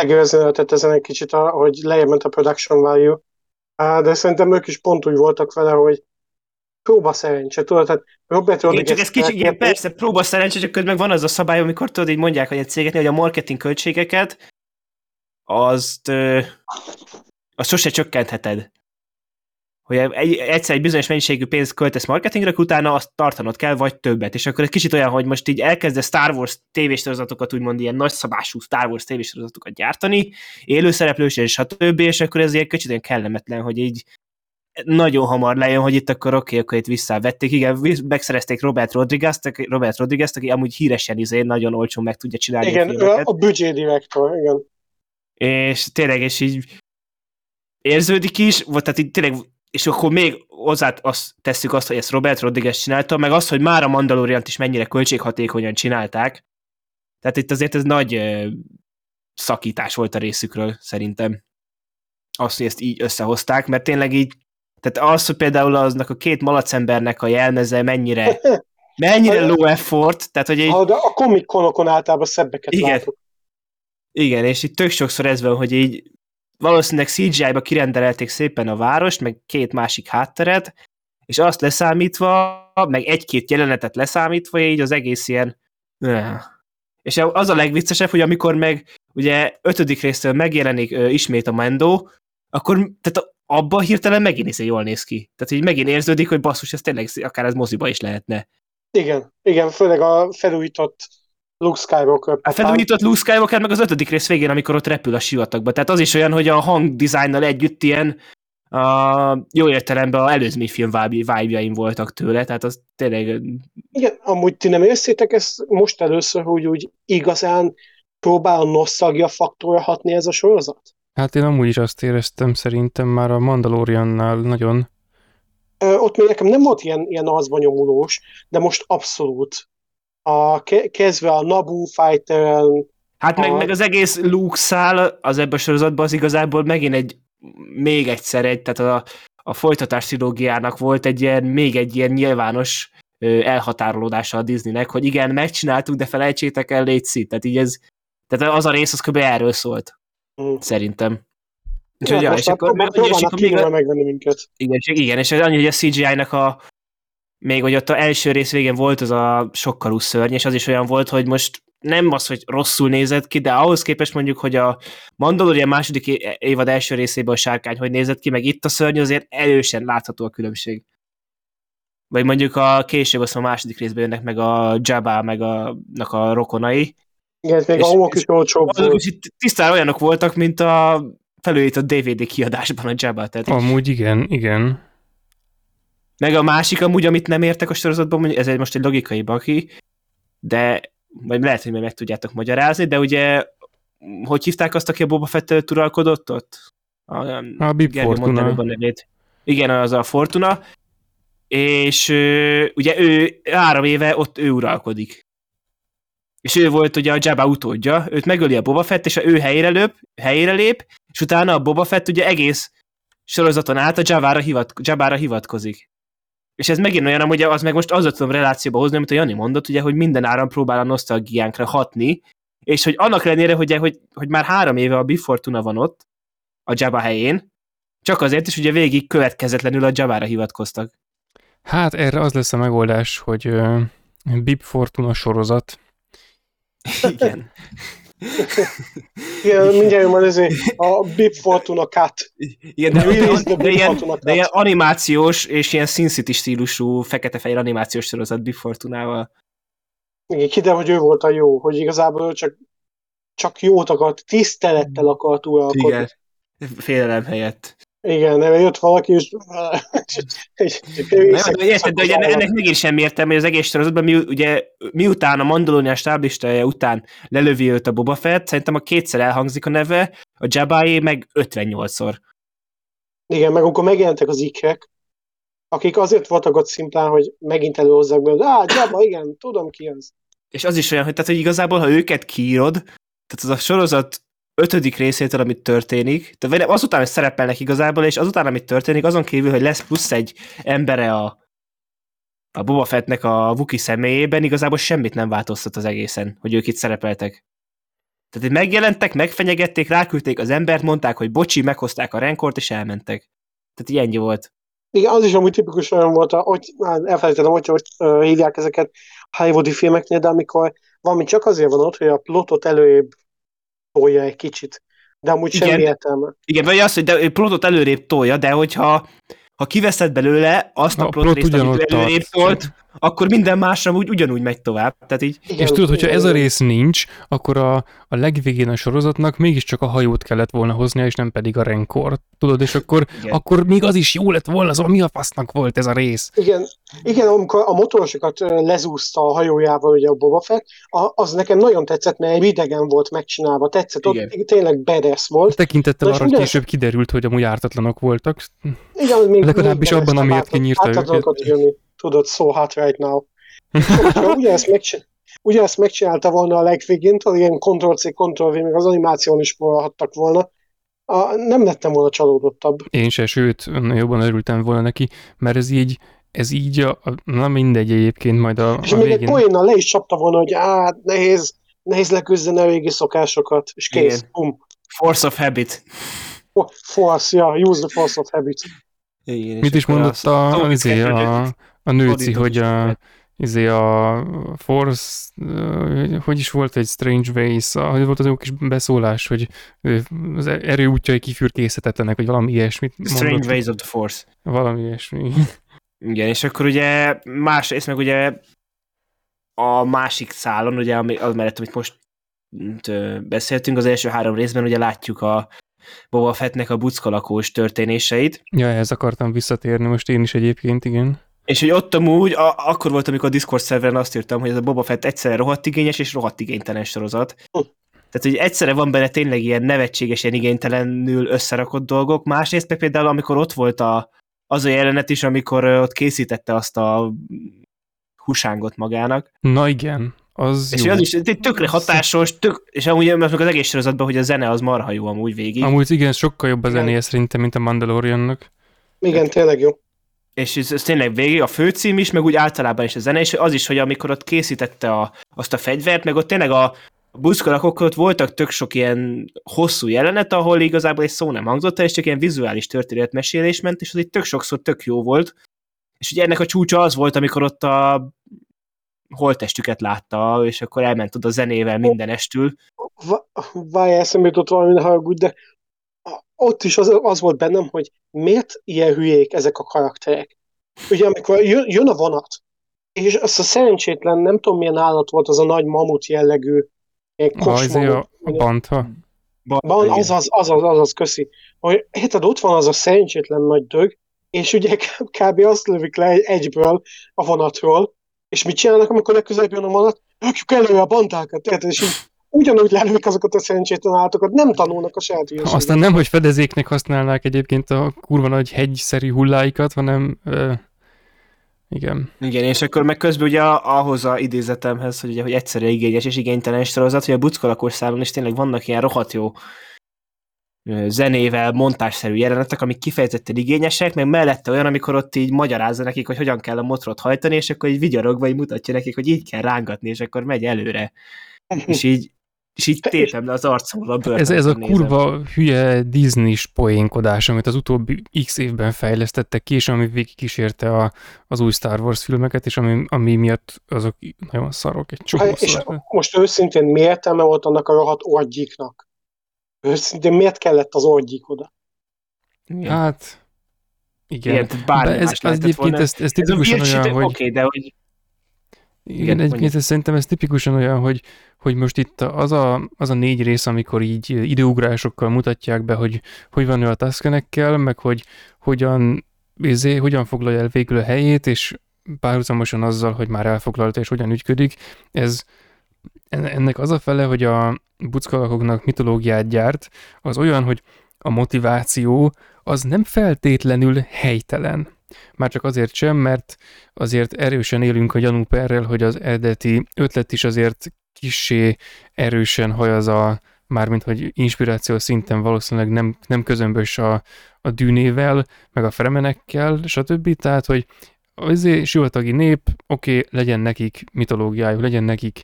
lehetett ezen egy kicsit, a- hogy lejjebb ment a production value. De szerintem ők is pont úgy voltak vele, hogy próba szerencse, tudod, tehát Robert Rodriguez csak ez kicsit, igen, persze, próba szerencse, csak közben meg van az a szabály, amikor tudod, így mondják, hogy egy cégeknél, hogy a marketing költségeket azt, ö, azt sose csökkentheted. Hogy egy, egyszer egy bizonyos mennyiségű pénzt költesz marketingre, utána azt tartanod kell, vagy többet. És akkor egy kicsit olyan, hogy most így elkezdesz Star Wars tévésorozatokat, úgymond ilyen nagyszabású Star Wars tévésorozatokat gyártani, élőszereplős és stb. És akkor ez ilyen kicsit olyan kellemetlen, hogy így nagyon hamar lejön, hogy itt akkor oké, akkor itt visszavették. Igen, megszerezték Robert Rodriguez-t, aki- Robert Rodriguez-t, aki amúgy híresen izé nagyon olcsón meg tudja csinálni a Igen, ő filmeket. a budget direktor, igen. És tényleg, és így érződik is, vagy tehát így tényleg, és akkor még hozzá azt tesszük azt, hogy ezt Robert Rodriguez csinálta, meg azt, hogy már a Mandaloriant is mennyire költséghatékonyan csinálták. Tehát itt azért ez nagy szakítás volt a részükről, szerintem. Azt, hogy ezt így összehozták, mert tényleg így, tehát az, hogy például aznak a két malacembernek a jelmeze mennyire, mennyire low effort, tehát hogy így, A, de a komikkonokon általában szebbeket Igen. látok. Igen, és itt tök sokszor ez van, hogy így valószínűleg CGI-ba kirendelték szépen a várost, meg két másik hátteret, és azt leszámítva, meg egy-két jelenetet leszámítva, így az egész ilyen, És az a legviccesebb, hogy amikor meg ugye ötödik résztől megjelenik ö, ismét a Mendo, akkor tehát abban hirtelen megint is jól néz ki. Tehát így megint érződik, hogy basszus, ez tényleg akár ez moziba is lehetne. Igen, igen, főleg a felújított Luke Skywalker. A felújított Luke Skywalker meg az ötödik rész végén, amikor ott repül a sivatagba. Tehát az is olyan, hogy a hangdizájnnal együtt ilyen a jó értelemben a előzmény film vibe voltak tőle, tehát az tényleg... Igen, amúgy ti nem érzitek ezt most először, hogy úgy igazán próbál a nosztalgia faktorra hatni ez a sorozat? Hát én amúgy is azt éreztem szerintem már a Mandaloriannál nagyon. Ö, ott még nekem nem volt ilyen, ilyen azban nyomulós, de most abszolút. A, kezdve a Naboo fighter Hát a... meg, meg az egész Luke szál az ebben a sorozatban az igazából megint egy még egyszer egy, tehát a, a folytatás trilógiának volt egy ilyen, még egy ilyen nyilvános elhatárolódása a Disneynek, hogy igen, megcsináltuk, de felejtsétek el, légy szít. Tehát így ez, tehát az a rész az kb. erről szólt. Mm. Szerintem. Ja, ja, és akkor, és akkor még megvenni minket. Igen, és, igen, és annyi, hogy a CGI-nak a még hogy ott a első rész végén volt az a sokkalú szörny, és az is olyan volt, hogy most nem az, hogy rosszul nézett ki, de ahhoz képest mondjuk, hogy a Mandalorian második évad első részében a sárkány hogy nézett ki, meg itt a szörny, azért erősen látható a különbség. Vagy mondjuk a később azt a második részben jönnek meg a Jabba, meg a, a rokonai. Igen, ez még és, is olcsóbb Tisztán olyanok voltak, mint a a DVD kiadásban a Jabba. Tehát Amúgy igen, igen. Meg a másik amúgy, amit nem értek a sorozatban, ez egy most egy logikai baki, de vagy lehet, hogy meg tudjátok magyarázni, de ugye, hogy hívták azt, aki a Boba Fett uralkodott ott? A, a Bib Fortuna. A nevét. Igen, az a Fortuna, és ugye ő három éve ott ő uralkodik. És ő volt ugye a Jabba utódja, őt megöli a Boba Fett, és a ő helyére lép, helyére lép, és utána a Boba Fett ugye egész sorozaton át a Jabba-ra, hivat, Jabba-ra hivatkozik. És ez megint olyan, hogy az meg most azzal tudom relációba hozni, amit a Jani mondott, ugye, hogy minden áron próbál a nosztalgiánkra hatni, és hogy annak ellenére, hogy, hogy, hogy már három éve a Bifortuna van ott, a Jabba helyén, csak azért is ugye végig következetlenül a Jabba-ra hivatkoztak. Hát erre az lesz a megoldás, hogy uh, Bib Fortuna sorozat. Igen. Igen, mindjárt van ezért a Bip Fortuna Cut. Igen, de, de, de, de, ilyen, de ilyen animációs és ilyen Sin City stílusú fekete-fehér animációs sorozat Bip Fortunával. Igen, kiderül, hogy ő volt a jó, hogy igazából csak, csak jót akart, tisztelettel akart uralkodni. Igen, félelem helyett. Igen, nem jött valaki, és... nem, de, érted, de ugye ennek mégis sem értem, hogy az egész sorozatban, mi, ugye, miután a Mandalorian stáblistája után lelövi őt a Boba Fett, szerintem a kétszer elhangzik a neve, a Jabbaé meg 58-szor. Igen, meg akkor megjelentek az ikrek, akik azért voltak ott szimplán, hogy megint előhozzák be, á, Jabba, igen, tudom ki az. És az is olyan, hogy, tehát, hogy igazából, ha őket kiírod, tehát az a sorozat ötödik részétől, amit történik, de azután, hogy szerepelnek igazából, és azután, amit történik, azon kívül, hogy lesz plusz egy embere a, a Boba Fettnek a Vuki személyében, igazából semmit nem változtat az egészen, hogy ők itt szerepeltek. Tehát hogy megjelentek, megfenyegették, ráküldték az embert, mondták, hogy bocsi, meghozták a renkort, és elmentek. Tehát ilyen volt. Igen, az is amúgy tipikus olyan volt, hogy elfelejtettem, hogy, hogy hívják ezeket hollywoodi filmeknél, de amikor valami csak azért van ott, hogy a plotot előbb tolja egy kicsit. De amúgy igen, semmi értelme. Igen, vagy az, hogy de plotot előrébb tolja, de hogyha ha kiveszed belőle azt a, a plot részt, amit előrébb tolt, akkor minden másra úgy ugyanúgy megy tovább. Tehát így... Igen, és tudod, hogyha ez a rész nincs, akkor a, a legvégén a sorozatnak mégiscsak a hajót kellett volna hoznia, és nem pedig a renkort. Tudod, és akkor, akkor még az is jó lett volna, az mi a fasznak volt ez a rész. Igen, igen amikor a motorosokat lezúzta a hajójával, ugye a Boba Fett, az nekem nagyon tetszett, mert idegen volt megcsinálva, tetszett, igen. ott tényleg bedes volt. Tekintettel arra, hogy később kiderült, hogy amúgy ártatlanok voltak. Igen, még, Legalábbis még abban, amiért kinyírta őket. Jönni tudod, so hot right now. Ugyanezt, megcsin- ugyanezt megcsinálta volna a legvégén, tudod, ilyen Ctrl-C, Ctrl-V, még az animáción is forradhattak volna, a, nem lettem volna csalódottabb. Én se, sőt, jobban örültem volna neki, mert ez így, ez így, a, na mindegy egyébként majd a, És a még végén. egy poénnal le is csapta volna, hogy á, nehéz, nehéz leküzdeni a régi szokásokat, és kész, bum. Force of habit. Force, ja, use the force of habit. Igen, Mit is mondott a, a, a, a nőci, hogy a, izé a Force, hogy is volt egy Strange Ways, hogy volt az jó kis beszólás, hogy az erő útjai kifürkészhetetlenek, vagy valami ilyesmit Strange mondott. Ways of the Force. Valami ilyesmi. Igen, és akkor ugye másrészt meg ugye a másik szálon, ugye az mellett, amit most beszéltünk, az első három részben ugye látjuk a Boba Fettnek a buckalakós történéseit. Ja, ehhez akartam visszatérni most én is egyébként, igen. És hogy ott amúgy, a, akkor volt, amikor a Discord szerveren azt írtam, hogy ez a Boba Fett egyszerre rohadt igényes és rohadt igénytelen sorozat. Tehát, hogy egyszerre van benne tényleg ilyen nevetségesen igénytelenül összerakott dolgok, másrészt meg például, amikor ott volt a, az a jelenet is, amikor ott készítette azt a husángot magának. Na igen, az és jó. az is tökre hatásos, tök, és amúgy az egész sorozatban, hogy a zene az marha jó amúgy végig. Amúgy igen, sokkal jobb a zenéje szerintem, mint a Mandaloriannak. Igen, tényleg jó. És ez, ez tényleg végig a főcím is, meg úgy általában is a zene, és az is, hogy amikor ott készítette a, azt a fegyvert, meg ott tényleg a, buszkalakok ott voltak tök sok ilyen hosszú jelenet, ahol igazából egy szó nem hangzott el, és csak ilyen vizuális történetmesélés ment, és az itt tök sokszor tök jó volt. És ugye ennek a csúcsa az volt, amikor ott a holtestüket látta, és akkor elment oda zenével mindenestül. Várj, eszembe jutott valami, haragudj, de ott is az, az volt bennem, hogy miért ilyen hülyék ezek a karakterek. Ugye amikor jön, jön a vonat, és az a szerencsétlen, nem tudom milyen állat volt, az a nagy mamut jellegű ilyen a, a bantha. Ban, az az, az, az, az, az, köszi. Hogy, érted, ott van az a szerencsétlen nagy dög, és ugye kb. azt lövik le egyből a vonatról, és mit csinálnak, amikor legközelebb jön a vonat? Rakjuk elő a bandákat, tehát, és így ugyanúgy lelők azokat a szerencsétlen állatokat, nem tanulnak a saját Aztán nem, hogy fedezéknek használnák egyébként a kurva nagy hegyszerű hulláikat, hanem ö, igen. Igen, és akkor meg közben ugye ahhoz a idézetemhez, hogy, ugye, hogy egyszerre igényes és igénytelen sorozat, hogy a buckalakos szálon is tényleg vannak ilyen rohadt jó zenével, montásszerű jelenetek, amik kifejezetten igényesek, meg mellette olyan, amikor ott így magyarázza nekik, hogy hogyan kell a motorot hajtani, és akkor így vigyorogva így mutatja nekik, hogy így kell rángatni, és akkor megy előre. és így és így tépem le az arcomra a Ez, ez a nézem. kurva hülye Disney-s poénkodás, amit az utóbbi x évben fejlesztettek ki, és ami végigkísérte a, az új Star Wars filmeket, és ami, ami miatt azok nagyon szarok egy csomó hát, És most őszintén mi értelme volt annak a rohadt orgyiknak? Őszintén miért kellett az orgyik oda? Igen. Hát, igen. igen bármi ez, ez, egyébként ez, ez tipikusan ez olyan, hogy... Oké, okay, de hogy igen, egyébként ez szerintem ez tipikusan olyan, hogy, hogy most itt az a, az a négy rész, amikor így időugrásokkal mutatják be, hogy hogy van ő a taszkenekkel, meg hogy hogyan, izé, hogyan foglalja el végül a helyét, és párhuzamosan azzal, hogy már elfoglalta és hogyan ügyködik, ez ennek az a fele, hogy a buckalakoknak mitológiát gyárt, az olyan, hogy a motiváció az nem feltétlenül helytelen. Már csak azért sem, mert azért erősen élünk a gyanúperrel, hogy az eredeti ötlet is azért kissé erősen hajaz a, mármint hogy inspiráció szinten valószínűleg nem, nem közömbös a, a dűnével, meg a fremenekkel, stb. Tehát, hogy azért sivatagi nép, oké, okay, legyen nekik mitológiájuk, legyen nekik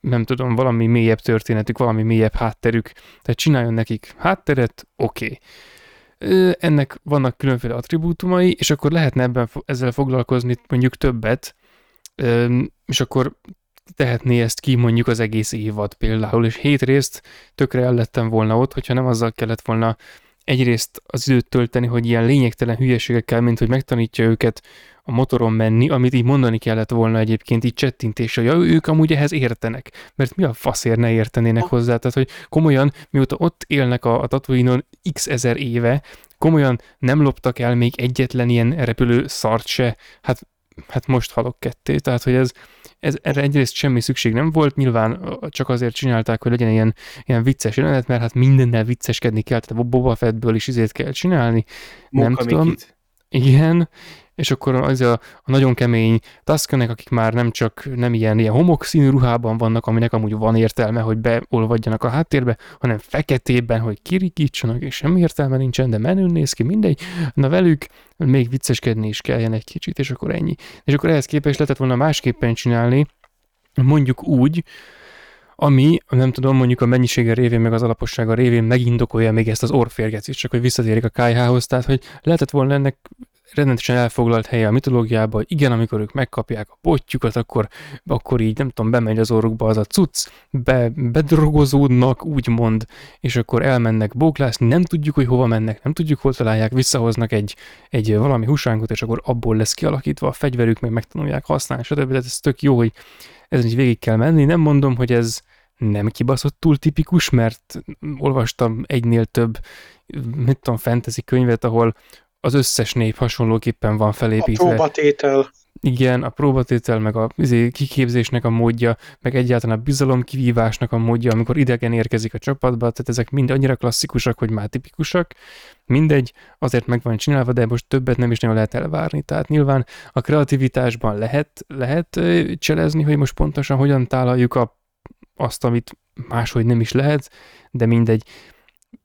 nem tudom, valami mélyebb történetük, valami mélyebb hátterük, tehát csináljon nekik hátteret, oké. Okay ennek vannak különféle attribútumai, és akkor lehetne ebben ezzel foglalkozni mondjuk többet, és akkor tehetné ezt ki mondjuk az egész évad például, és hét részt tökre el volna ott, hogyha nem azzal kellett volna egyrészt az időt tölteni, hogy ilyen lényegtelen hülyeségekkel, mint hogy megtanítja őket a motoron menni, amit így mondani kellett volna egyébként így csettintéssel, ja, ők amúgy ehhez értenek, mert mi a faszért ne értenének hozzá, tehát hogy komolyan, mióta ott élnek a, a Tatooine-on x ezer éve, komolyan nem loptak el még egyetlen ilyen repülő szart se, hát, hát most halok ketté, tehát hogy ez, ez, erre egyrészt semmi szükség nem volt, nyilván csak azért csinálták, hogy legyen ilyen, ilyen vicces jelenet, mert hát mindennel vicceskedni kell, tehát a Boba Fettből is izét kell csinálni, Munka nem tudom. Igen, és akkor az a, a nagyon kemény Tuskenek, akik már nem csak nem ilyen, ilyen homokszínű ruhában vannak, aminek amúgy van értelme, hogy beolvadjanak a háttérbe, hanem feketében, hogy kirikítsanak, és semmi értelme nincsen, de menőn néz ki, mindegy. Na velük még vicceskedni is kelljen egy kicsit, és akkor ennyi. És akkor ehhez képest lehetett volna másképpen csinálni, mondjuk úgy, ami, nem tudom, mondjuk a mennyisége révén, meg az alapossága révén megindokolja még ezt az orférget is, csak hogy visszatérjek a KH-hoz, tehát hogy lehetett volna ennek rendesen elfoglalt helye a mitológiában, igen, amikor ők megkapják a botjukat, akkor, akkor így nem tudom, bemegy az orrukba az a cucc, be, bedrogozódnak, úgymond, és akkor elmennek bóklászni, nem tudjuk, hogy hova mennek, nem tudjuk, hol találják, visszahoznak egy, egy valami húsángot, és akkor abból lesz kialakítva a fegyverük, meg megtanulják használni, stb. Tehát ez tök jó, hogy ez így végig kell menni. Nem mondom, hogy ez nem kibaszott túl tipikus, mert olvastam egynél több, mit tudom, fantasy könyvet, ahol az összes nép hasonlóképpen van felépítve. A próbatétel. Igen, a próbatétel, meg a izé, kiképzésnek a módja, meg egyáltalán a bizalom kivívásnak a módja, amikor idegen érkezik a csapatba, tehát ezek mind annyira klasszikusak, hogy már tipikusak. Mindegy, azért meg van csinálva, de most többet nem is nagyon lehet elvárni. Tehát nyilván a kreativitásban lehet, lehet cselezni, hogy most pontosan hogyan tálaljuk a, azt, amit máshogy nem is lehet, de mindegy.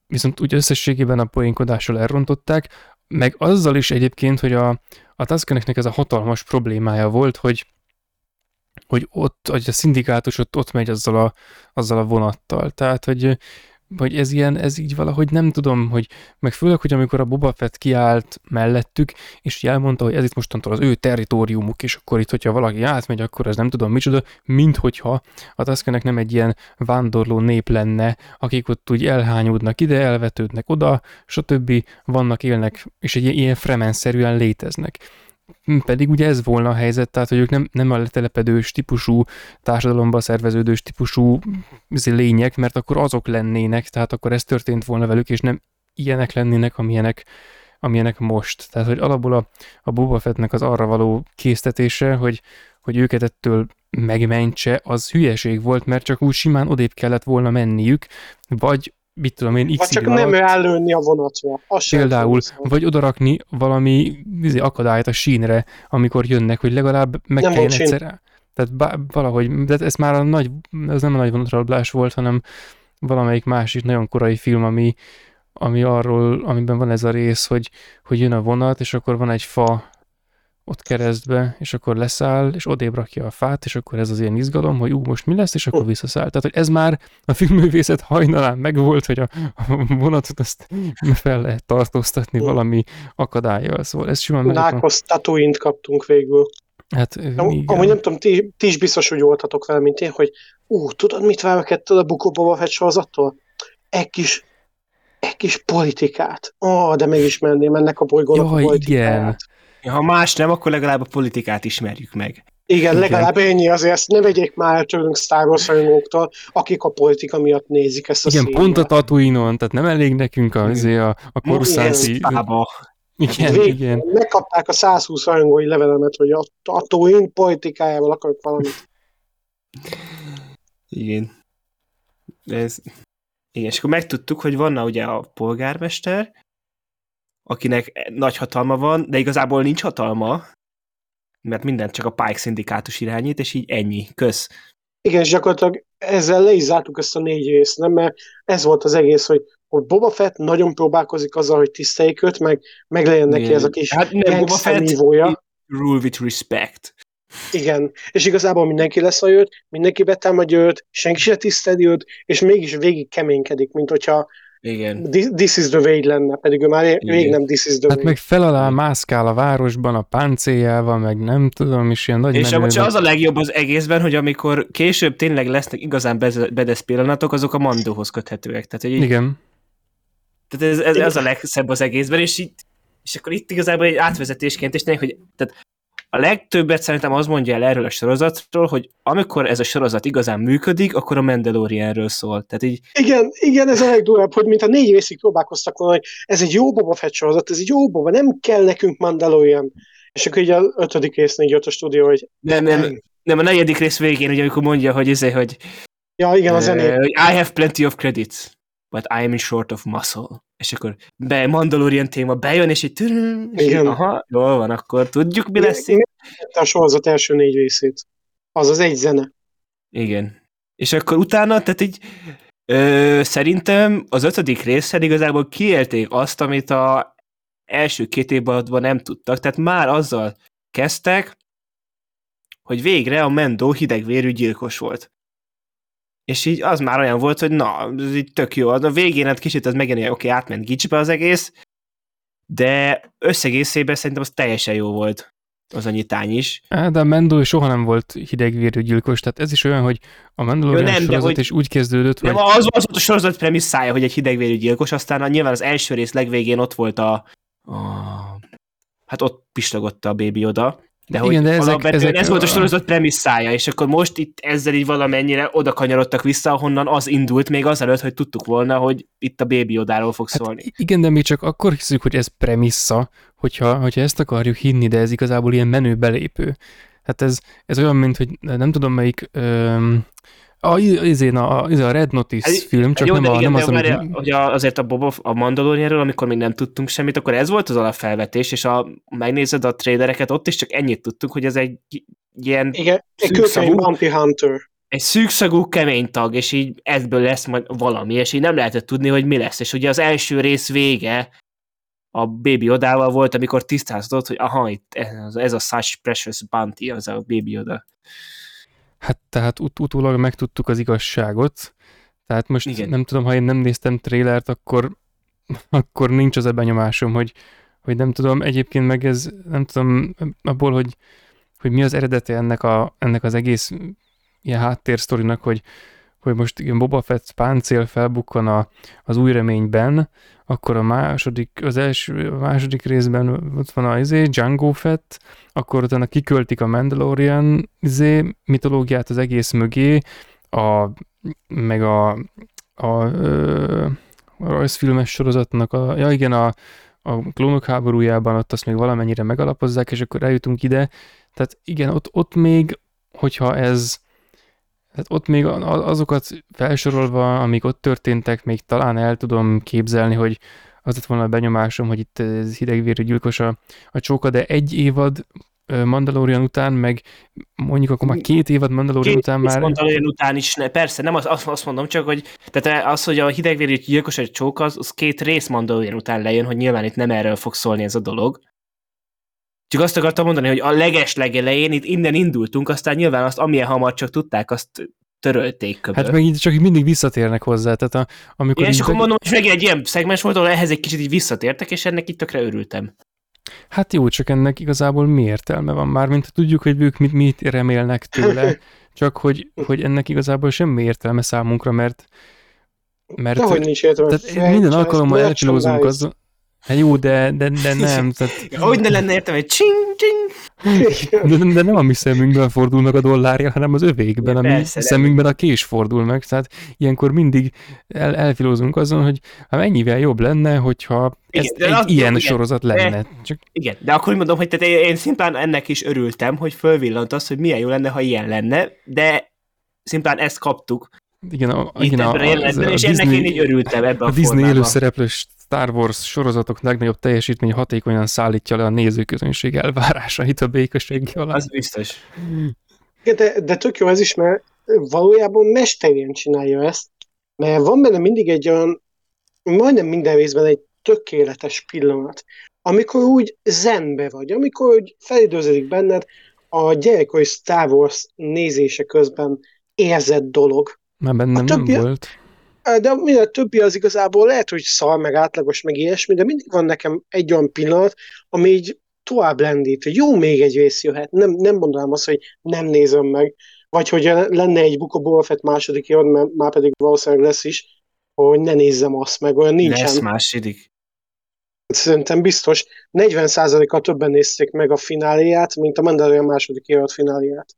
Viszont úgy összességében a poénkodással elrontották, meg azzal is egyébként, hogy a, a Tuskeneknek ez a hatalmas problémája volt, hogy hogy ott, hogy a szindikátus ott, ott megy azzal a, azzal a vonattal. Tehát, hogy vagy ez ilyen, ez így valahogy nem tudom, hogy meg főleg, hogy amikor a Boba Fett kiállt mellettük, és elmondta, hogy ez itt mostantól az ő territóriumuk, és akkor itt, hogyha valaki átmegy, akkor ez nem tudom micsoda, mint hogyha a Tuskenek nem egy ilyen vándorló nép lenne, akik ott úgy elhányódnak ide, elvetődnek oda, stb. vannak, élnek, és egy ilyen fremenszerűen léteznek. Hm, pedig ugye ez volna a helyzet, tehát hogy ők nem, nem a letelepedős típusú, társadalomba szerveződős típusú lények, mert akkor azok lennének, tehát akkor ez történt volna velük, és nem ilyenek lennének, amilyenek, amilyenek most. Tehát, hogy alapból a, a Boba Fettnek az arra való késztetése, hogy, hogy őket ettől megmentse, az hülyeség volt, mert csak úgy simán odébb kellett volna menniük, vagy mit tudom én, x Vagy csak nem rálőni a vonatra. Az például, vagy odarakni valami izé, akadályt a sínre, amikor jönnek, hogy legalább meg nem kelljen egyszer. Tehát bá, valahogy, de ez már a nagy, ez nem a nagy vonatrablás volt, hanem valamelyik másik nagyon korai film, ami, ami arról, amiben van ez a rész, hogy, hogy jön a vonat, és akkor van egy fa ott keresztbe, és akkor leszáll, és odébb rakja a fát, és akkor ez az ilyen izgalom, hogy ú, most mi lesz, és akkor visszaszáll. Tehát, hogy ez már a filmművészet hajnalán megvolt, hogy a, a vonatot azt fel lehet tartóztatni valami akadályjal. Szóval ez simán meg. Nákos tatooine kaptunk végül. Hát, Am, igen. Amúgy nem tudom, ti, ti is biztos hogy voltatok vele, mint én, hogy ú, tudod, mit várok ettől a Bukó Boba Fett sorozattól? Egy kis, egy kis politikát. Ó, oh, de megismerném ennek a bolygónak Jaj, a politikát. Igen. Ha más nem, akkor legalább a politikát ismerjük meg. Igen, legalább ennyi azért, ezt ne vegyék már tőlünk Star Wars rajongóktól, akik a politika miatt nézik ezt a Igen, színját. pont a tatooine tehát nem elég nekünk a, azért a, a korszánci... Igen, Vég, igen. Megkapták a 120 rajongói levelemet, hogy a Tatooine politikájával akarok valamit. Igen. Ez... Igen, és akkor megtudtuk, hogy van ugye a polgármester, akinek nagy hatalma van, de igazából nincs hatalma, mert mindent csak a Pike szindikátus irányít, és így ennyi. Kösz. Igen, és gyakorlatilag ezzel le is zártuk ezt a négy részt, nem? Mert ez volt az egész, hogy, hogy Boba Fett nagyon próbálkozik azzal, hogy tiszteljék őt, meg, meg legyen neki Igen. ez a kis hát nem, Boba Fett rule with respect. Igen, és igazából mindenki lesz a őt, mindenki betámadja őt, senki se tiszteli őt, és mégis végig keménykedik, mint hogyha igen. This is the way lenne, pedig ő már még nem this is the hát way. meg fel alá mászkál a városban a páncéljával, meg nem tudom, is ilyen nagy És amúgy az a legjobb az egészben, hogy amikor később tényleg lesznek igazán bedesz pillanatok, azok a mandóhoz köthetőek. Tehát, hogy így, Igen. Tehát ez, ez, ez, a legszebb az egészben, és itt és akkor itt igazából egy átvezetésként, és tényleg, hogy tehát a legtöbbet szerintem az mondja el erről a sorozatról, hogy amikor ez a sorozat igazán működik, akkor a Mandalorianről szól. Tehát így... Igen, igen, ez a legdurvább, hogy mint a négy részig próbálkoztak volna, hogy ez egy jó Boba Fett sorozat, ez egy jó Boba, nem kell nekünk Mandalorian. És akkor így a ötödik résznél jött a stúdió, hogy... Nem, nem, nem, a negyedik rész végén, ugye, amikor mondja, hogy izé, hogy... Ja, igen, a zené. Uh, I have plenty of credits, but I am short of muscle és akkor be Mandalorian téma bejön, és így Igen. aha, jól van, akkor tudjuk, mi lesz itt. A sorozat első négy részét. Az az egy zene. Igen. És akkor utána, tehát így ö, szerintem az ötödik részen igazából kiélték azt, amit a első két évadban nem tudtak, tehát már azzal kezdtek, hogy végre a Mendo hidegvérű gyilkos volt. És így az már olyan volt, hogy na, ez így tök jó. A végén hát kicsit az hogy oké, okay, átment gicsbe az egész, de összegészében szerintem az teljesen jó volt az a nyitány is. Á, de a Mendel soha nem volt hidegvérű gyilkos, tehát ez is olyan, hogy a Mandalorian nem, sorozat hogy, is úgy kezdődött, nem, hogy... Az, az volt a sorozat premisszája, hogy egy hidegvérű gyilkos, aztán a, nyilván az első rész legvégén ott volt a, a hát ott pislogott a bébi oda, de hogy Igen, de ezek, ezek ez volt a sorozat premisszája, és akkor most itt ezzel így valamennyire oda kanyarodtak vissza, ahonnan az indult, még azelőtt, hogy tudtuk volna, hogy itt a bébi odáról fog hát szólni. Igen, de mi csak akkor hiszük, hogy ez premissza, hogyha, hogyha ezt akarjuk hinni, de ez igazából ilyen menő belépő. Hát ez, ez olyan, mint hogy nem tudom melyik öm, a, izén a, a, a Red Notice egy, film, csak jó, nem, a, igen, nem az, amit... Hogy a, azért a Boba, a Mandalorianről, amikor még nem tudtunk semmit, akkor ez volt az alapfelvetés, és a, megnézed a trailereket, ott is csak ennyit tudtunk, hogy ez egy ilyen Igen, egy kőkemény Bounty Hunter. Egy szűkszagú kemény tag, és így ebből lesz majd valami, és így nem lehetett tudni, hogy mi lesz. És ugye az első rész vége a Baby Odával volt, amikor tisztázott, hogy aha, itt ez, ez a Such Precious Bounty, az a Baby Oda. Hát tehát ut- utólag megtudtuk az igazságot, tehát most Igen. nem tudom, ha én nem néztem trélert, akkor, akkor nincs az a benyomásom, hogy, hogy nem tudom, egyébként meg ez, nem tudom, abból, hogy, hogy mi az eredete ennek, a, ennek az egész ilyen háttérsztorinak, hogy, hogy most igen, Boba Fett páncél felbukkan a, az új reményben, akkor a második, az első, a második részben ott van a izé, Django Fett, akkor utána kiköltik a Mandalorian izé, mitológiát az egész mögé, a, meg a, a, a, a rajzfilmes sorozatnak, a, ja igen, a, a klónok háborújában ott azt még valamennyire megalapozzák, és akkor eljutunk ide. Tehát igen, ott, ott még, hogyha ez tehát ott még azokat felsorolva, amik ott történtek, még talán el tudom képzelni, hogy az lett volna a benyomásom, hogy itt hidegvérű gyilkos a, a csóka, de egy évad Mandalorian után, meg mondjuk akkor már két évad Mandalorian két után már... Mandalorian után is, ne, persze, nem az, azt mondom, csak hogy tehát az, hogy a hidegvérű gyilkos egy csók, az, az két rész Mandalorian után lejön, hogy nyilván itt nem erről fog szólni ez a dolog. Csak azt akartam mondani, hogy a leges legelején itt innen indultunk, aztán nyilván azt, amilyen hamar csak tudták, azt törölték köböl. Hát meg így csak mindig visszatérnek hozzá, tehát a, amikor... Igen, és akkor mondom, hogy megint egy ilyen szegmens volt, ahol ehhez egy kicsit így visszatértek, és ennek itt tökre örültem. Hát jó, csak ennek igazából mi értelme van már, mint tudjuk, hogy ők mit, mit remélnek tőle, csak hogy, hogy ennek igazából semmi értelme számunkra, mert mert Dehogy nincs értelme. Tehát minden alkalommal elcsillózunk azon, Hát jó, de, de, de nem. Tehát... Hogy ne lenne értem, hogy csing, csing. De, de nem a mi szemünkben fordul meg a dollárja, hanem az övékben, a mi szemünkben a kés fordul meg. Tehát ilyenkor mindig el, elfilózunk azon, hogy hát mennyivel jobb lenne, hogyha ez igen, egy az, ilyen igen, sorozat lenne. De, Csak... Igen, de akkor mondom, hogy tehát én szimplán ennek is örültem, hogy fölvillant az, hogy milyen jó lenne, ha ilyen lenne, de szimplán ezt kaptuk. Igen, a, igen, a, a, az, a, és Disney, ennek én így örültem ebben a, a Disney élőszereplős Star Wars sorozatok legnagyobb teljesítmény hatékonyan szállítja le a nézőközönség elvárásait a békesség alatt. Az biztos. De, de tök jó ez is, mert valójában mesterien csinálja ezt, mert van benne mindig egy olyan, majdnem minden részben egy tökéletes pillanat, amikor úgy zenbe vagy, amikor úgy felidőződik benned a gyerekkori Star Wars nézése közben érzett dolog. Már bennem többi, nem volt de minden többi az igazából lehet, hogy szar, meg átlagos, meg ilyesmi, de mindig van nekem egy olyan pillanat, ami így tovább lendít, hogy jó, még egy rész jöhet. Nem, nem mondanám azt, hogy nem nézem meg, vagy hogy lenne egy Book of második évad, mert már pedig valószínűleg lesz is, hogy ne nézzem azt meg, olyan nincsen. Lesz második. Szerintem biztos 40%-kal többen nézték meg a fináléját, mint a Mandalorian második évad fináléját.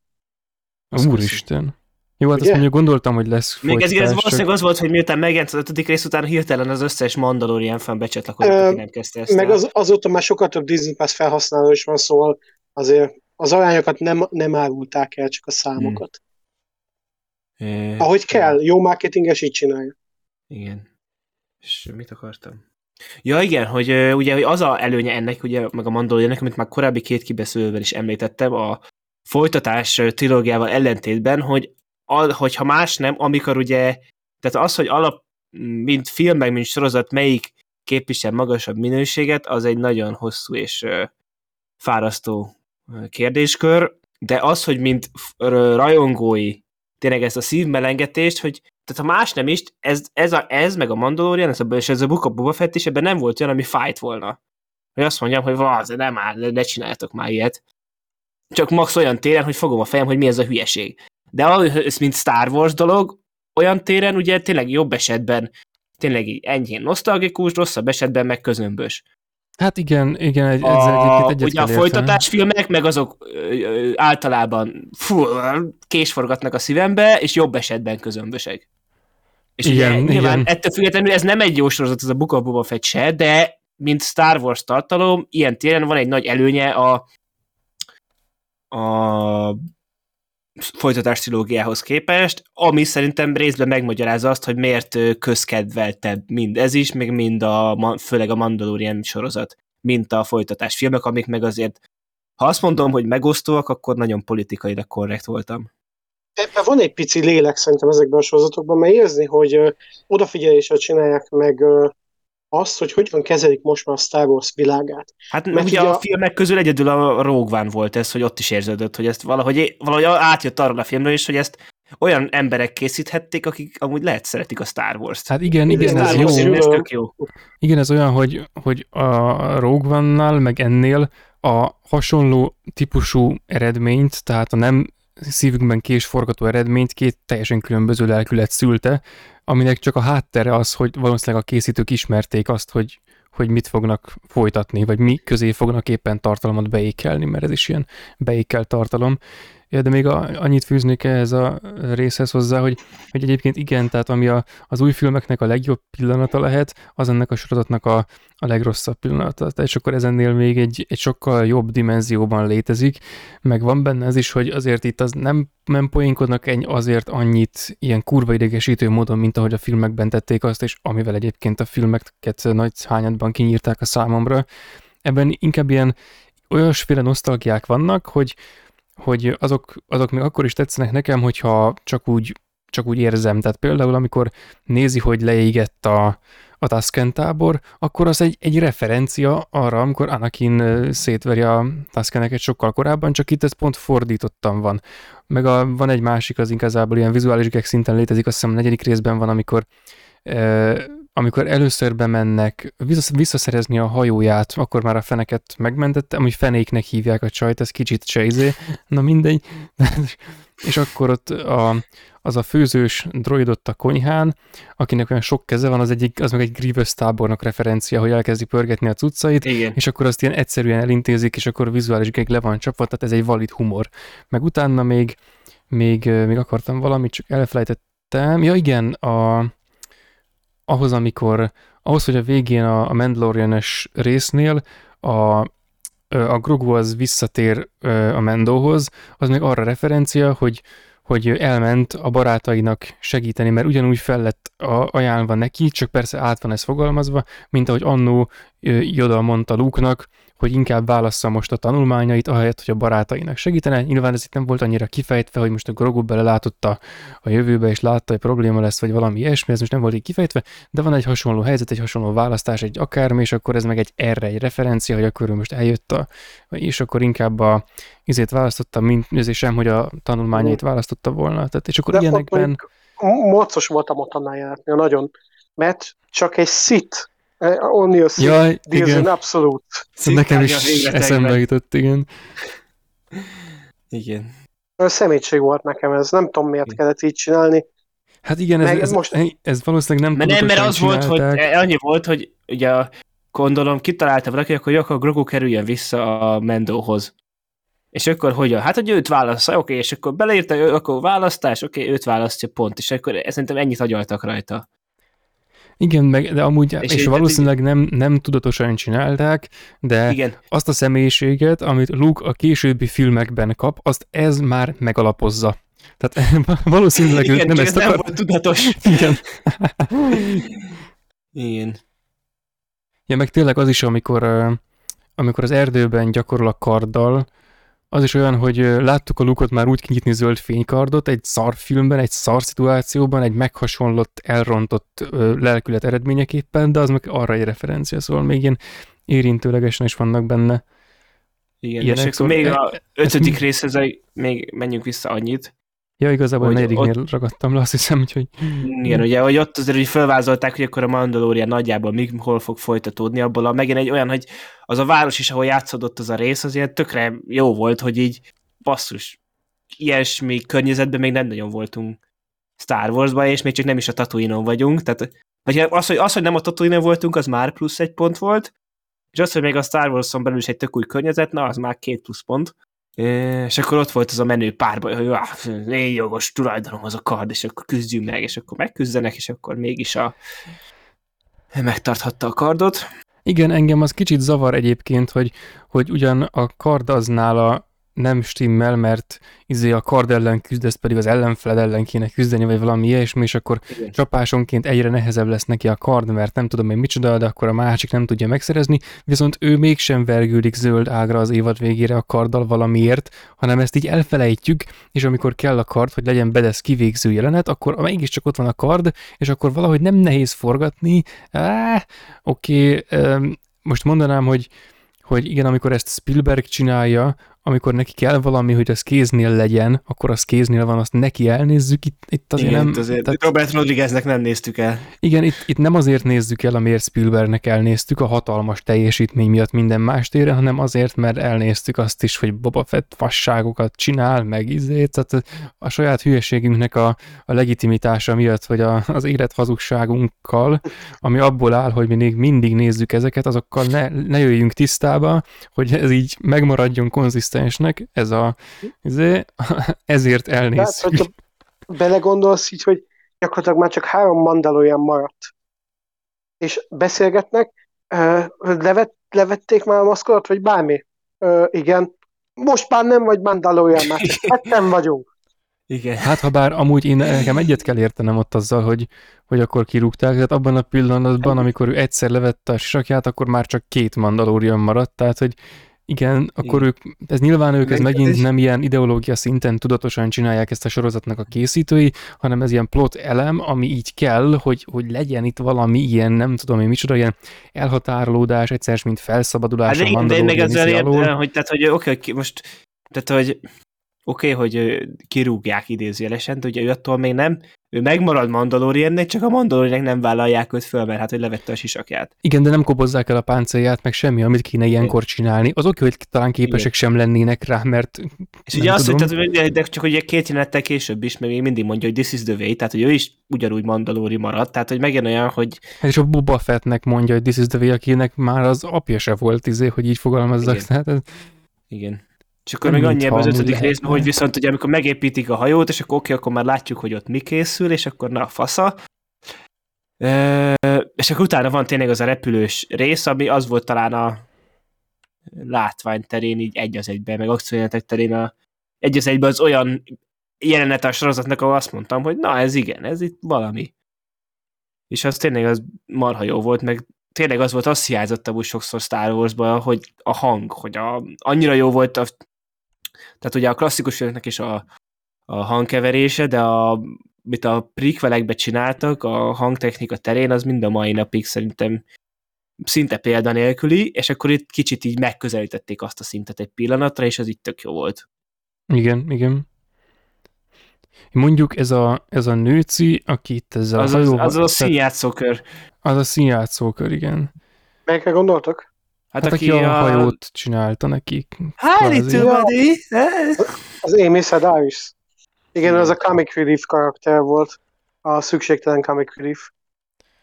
Úristen. Jó, hát Ugye? azt mondjuk gondoltam, hogy lesz Még ez, ez valószínűleg az volt, hogy miután megjelent az ötödik rész után hirtelen az összes Mandalorian fan becsatlakozott, aki nem kezdte ezt Meg az, azóta már sokkal több Disney Pass felhasználó is van, szóval azért az arányokat nem, nem árulták el, csak a számokat. Hmm. É, Ahogy kell, jó marketinges így csinálja. Igen. És mit akartam? Ja igen, hogy ugye hogy az a előnye ennek, ugye, meg a Mandaloriannek, amit már korábbi két kibeszélővel is említettem, a folytatás trilógiával ellentétben, hogy hogyha más nem, amikor ugye, tehát az, hogy alap, mint film, meg mint sorozat, melyik képvisel magasabb minőséget, az egy nagyon hosszú és fárasztó kérdéskör, de az, hogy mint rajongói tényleg ezt a szívmelengetést, hogy tehát ha más nem is, ez, ez, a, ez meg a Mandalorian, ez a, és ez a Book of Boba Fett is, ebben nem volt olyan, ami fájt volna. hogy azt mondjam, hogy van, nem áll, ne csináljátok már ilyet. Csak max olyan téren, hogy fogom a fejem, hogy mi ez a hülyeség. De ez mint Star Wars dolog, olyan téren ugye tényleg jobb esetben tényleg enyhén nosztalgikus, rosszabb esetben meg közömbös. Hát igen, igen, egy, ezzel egyébként egyet Ugye a folytatásfilmek, meg azok ö, ö, általában fú, késforgatnak a szívembe, és jobb esetben közömbösek. És igen, ugye, nyilván igen. ettől függetlenül ez nem egy jó sorozat, ez a Book of Boba Fett se, de mint Star Wars tartalom, ilyen téren van egy nagy előnye a, a folytatás trilógiához képest, ami szerintem részben megmagyarázza azt, hogy miért közkedveltebb mind ez is, meg mind a, főleg a Mandalorian sorozat, mint a folytatás filmek, amik meg azért, ha azt mondom, hogy megosztóak, akkor nagyon politikailag korrekt voltam. Ebben van egy pici lélek szerintem ezekben a sorozatokban, mert érzni, hogy odafigyeléssel csinálják meg azt, hogy hogyan kezelik most már a Star Wars világát. Hát Mert ugye, ugye a filmek közül egyedül a Rogue One volt ez, hogy ott is érződött, hogy ezt valahogy, valahogy átjött arra a filmről is, hogy ezt olyan emberek készíthették, akik amúgy lehet szeretik a Star Wars-t. Hát igen, igen, ez, ez jó. Ez tök jó. Igen, ez olyan, hogy, hogy a Rogue One-nál, meg ennél a hasonló típusú eredményt, tehát a nem szívünkben késforgató eredményt két teljesen különböző lelkület szülte, aminek csak a háttere az, hogy valószínűleg a készítők ismerték azt, hogy, hogy mit fognak folytatni, vagy mi közé fognak éppen tartalmat beékelni, mert ez is ilyen beékel tartalom, Ja, de még a, annyit fűznék ehhez a részhez hozzá, hogy, hogy egyébként igen, tehát ami a, az új filmeknek a legjobb pillanata lehet, az ennek a sorozatnak a, a legrosszabb pillanata. Tehát és akkor ezennél még egy, egy sokkal jobb dimenzióban létezik, meg van benne ez is, hogy azért itt az nem, nem poénkodnak egy azért annyit ilyen kurva idegesítő módon, mint ahogy a filmekben tették azt, és amivel egyébként a filmeket nagy hányadban kinyírták a számomra. Ebben inkább ilyen olyasféle nosztalgiák vannak, hogy, hogy azok, azok még akkor is tetszenek nekem, hogyha csak úgy, csak úgy érzem. Tehát például, amikor nézi, hogy leégett a, a Tusken tábor, akkor az egy, egy referencia arra, amikor Anakin szétveri a Tuskeneket sokkal korábban, csak itt ez pont fordítottan van. Meg a, van egy másik, az inkább ilyen vizuális gag szinten létezik, azt hiszem a negyedik részben van, amikor amikor először bemennek visszaszerezni a hajóját, akkor már a feneket megmentette, amúgy fenéknek hívják a csajt, ez kicsit csejzé, na mindegy. és akkor ott a, az a főzős droid ott a konyhán, akinek olyan sok keze van, az, egyik, az meg egy Grievous tábornok referencia, hogy elkezdi pörgetni a cuccait, Igen. és akkor azt ilyen egyszerűen elintézik, és akkor vizuális geg le van csapva, tehát ez egy valid humor. Meg utána még, még, még akartam valamit, csak elfelejtettem. Ja igen, a, ahhoz, amikor, ahhoz, hogy a végén a, a mandalorian résznél a, a Grogu az visszatér a Mendóhoz, az még arra referencia, hogy, hogy elment a barátainak segíteni, mert ugyanúgy fel lett ajánlva neki, csak persze át van ez fogalmazva, mint ahogy annó Joda mondta Luke-nak, hogy inkább válassza most a tanulmányait, ahelyett, hogy a barátainak segítene. Nyilván ez itt nem volt annyira kifejtve, hogy most a Grogu belelátott a, jövőbe, és látta, hogy probléma lesz, vagy valami ilyesmi, ez most nem volt így kifejtve, de van egy hasonló helyzet, egy hasonló választás, egy akármi, és akkor ez meg egy erre egy referencia, hogy akkor ő most eljött a, és akkor inkább a izét választotta, mint sem, hogy a tanulmányait választotta volna. Tehát, és akkor de ilyenekben... Mocos voltam ott annál jelenetnél, nagyon, mert csak egy szit Only a Jaj, igen. abszolút. Szóval nekem is eszembe jutott, igen. Igen. A szemétség volt nekem ez, nem tudom miért igen. kellett így csinálni. Hát igen, ez, ez, most... ez valószínűleg nem mert nem, mert az csinálták. volt, hogy annyi volt, hogy ugye gondolom kitalálta valaki, hogy akkor Grogu kerüljön vissza a Mendóhoz. És akkor hogyan? Hát, hogy őt válaszza, oké, okay, és akkor beleírta, akkor választás, oké, okay, őt választja pont, és akkor szerintem ennyit agyaltak rajta. Igen, meg, de amúgy, és, és valószínűleg nem, nem tudatosan csinálták, de igen. azt a személyiséget, amit Luke a későbbi filmekben kap, azt ez már megalapozza. Tehát valószínűleg igen, nem ezt akar... nem volt tudatos. Igen. igen. Ja, meg tényleg az is, amikor, amikor az erdőben gyakorol a karddal, az is olyan, hogy láttuk a lukot már úgy kinyitni zöld fénykardot egy szar filmben, egy szar szituációban, egy meghasonlott, elrontott lelkület eredményeképpen, de az meg arra egy referencia, szóval még ilyen érintőlegesen is vannak benne. Igen, Ilyenek, és szóval még a ötödik részhez még menjünk vissza annyit, Ja, igazából Hogy a negyediknél ott... ragadtam le, azt hiszem, úgyhogy... Igen, ugye, hogy ott azért hogy felvázolták, hogy akkor a Mandalorian nagyjából hol fog folytatódni, abból a, megint egy olyan, hogy az a város is, ahol játszódott az a rész, az ilyen tökre jó volt, hogy így basszus, ilyesmi környezetben még nem nagyon voltunk Star Wars-ban, és még csak nem is a tatooine vagyunk, tehát vagy az, hogy, az, hogy nem a tatooine voltunk, az már plusz egy pont volt, és az, hogy még a Star Wars-on belül is egy tök új környezet, na, az már két plusz pont. És akkor ott volt az a menő párba, hogy ah, én jogos tulajdonom az a kard, és akkor küzdjünk meg, és akkor megküzdenek, és akkor mégis a megtarthatta a kardot. Igen, engem az kicsit zavar egyébként, hogy, hogy ugyan a kard az nála nem stimmel, mert izé a kard ellen küzdesz, pedig az ellenfeled ellen kéne küzdeni, vagy valami ilyesmi, és akkor Igen. csapásonként egyre nehezebb lesz neki a kard, mert nem tudom én micsoda, de akkor a másik nem tudja megszerezni, viszont ő mégsem vergődik zöld ágra az évad végére a karddal valamiért, hanem ezt így elfelejtjük, és amikor kell a kard, hogy legyen bedesz kivégző jelenet, akkor mégiscsak ott van a kard, és akkor valahogy nem nehéz forgatni. Oké, okay, most mondanám, hogy hogy igen, amikor ezt Spielberg csinálja, amikor neki kell valami, hogy az kéznél legyen, akkor az kéznél van, azt neki elnézzük, itt, itt azért igen, nem... Azért tehát, Robert Rodrigueznek nem néztük el. Igen, itt, itt nem azért nézzük el, amiért Spielbergnek elnéztük a hatalmas teljesítmény miatt minden más tére, hanem azért, mert elnéztük azt is, hogy Boba Fett fasságokat csinál, meg izét, tehát a saját hülyeségünknek a, a legitimitása miatt, vagy a, az élet hazugságunkkal, ami abból áll, hogy mi még mindig nézzük ezeket, azokkal ne, ne jöjjünk tisztába, hogy ez így megmaradjon konzisztens konzisztensnek, ez a, ezért, ezért elnéz. Tehát, hogyha belegondolsz így, hogy gyakorlatilag már csak három mandalóján maradt, és beszélgetnek, levet, levették már a maszkot, vagy bármi? igen. Most már nem vagy mandalóján, már nem vagyunk. Igen. Hát ha bár amúgy én nekem egyet kell értenem ott azzal, hogy, hogy akkor kirúgták, tehát abban a pillanatban, amikor ő egyszer levette a sisakját, akkor már csak két mandalórian maradt, tehát hogy igen, akkor Igen. ők, ez nyilván ők, ez megint nem ilyen ideológia szinten tudatosan csinálják ezt a sorozatnak a készítői, hanem ez ilyen plot elem, ami így kell, hogy, hogy legyen itt valami ilyen, nem tudom én micsoda, ilyen elhatárolódás, egyszer mint felszabadulás hát, a de én meg értem, hogy, tehát, hogy oké, okay, most, tehát, hogy oké, okay, hogy kirúgják idézőjelesen, de ugye ő attól még nem, ő megmarad Mandaloriannek, csak a Mandaloriannek nem vállalják őt föl, mert hát, hogy levette a sisakját. Igen, de nem kobozzák el a páncélját, meg semmi, amit kéne ilyenkor csinálni. Az oké, hogy talán képesek Igen. sem lennének rá, mert És ugye azt, hogy tehát, de csak ugye két jelenettel később is, meg még mindig mondja, hogy this is the way, tehát hogy ő is ugyanúgy Mandalori maradt, tehát hogy megint olyan, hogy... Hát és a Boba Fettnek mondja, hogy this is the way, akinek már az apja se volt, izé, hogy így fogalmazzak. Igen. Tehát ez... Igen. És akkor még annyi az ötödik részben, hogy viszont ugye amikor megépítik a hajót, és akkor oké, akkor már látjuk, hogy ott mi készül, és akkor na a fasza. E, és akkor utána van tényleg az a repülős rész, ami az volt talán a látvány terén így egy az egyben, meg akciójelenetek terén a egy az egyben az olyan jelenet a sorozatnak, ahol azt mondtam, hogy na ez igen, ez itt valami. És az tényleg az marha jó volt, meg tényleg az volt, azt hiányzott úgy sokszor Star wars hogy a hang, hogy a, annyira jó volt a tehát ugye a klasszikus filmeknek is a, a hangkeverése, de a, mit a prequelekbe csináltak a hangtechnika terén, az mind a mai napig szerintem szinte példanélküli, és akkor itt kicsit így megközelítették azt a szintet egy pillanatra, és az itt tök jó volt. Igen, igen. Mondjuk ez a, ez a nőci, aki itt ezzel az a hajóval... Az, az a színjátszókör. Az a színjátszókör, igen. Melyikre gondoltok? Hát, hát aki, aki a, a hajót csinálta nekik. Hi, buddy! Az Amy Sedaris. Igen, az a comic relief karakter volt. A szükségtelen comic relief.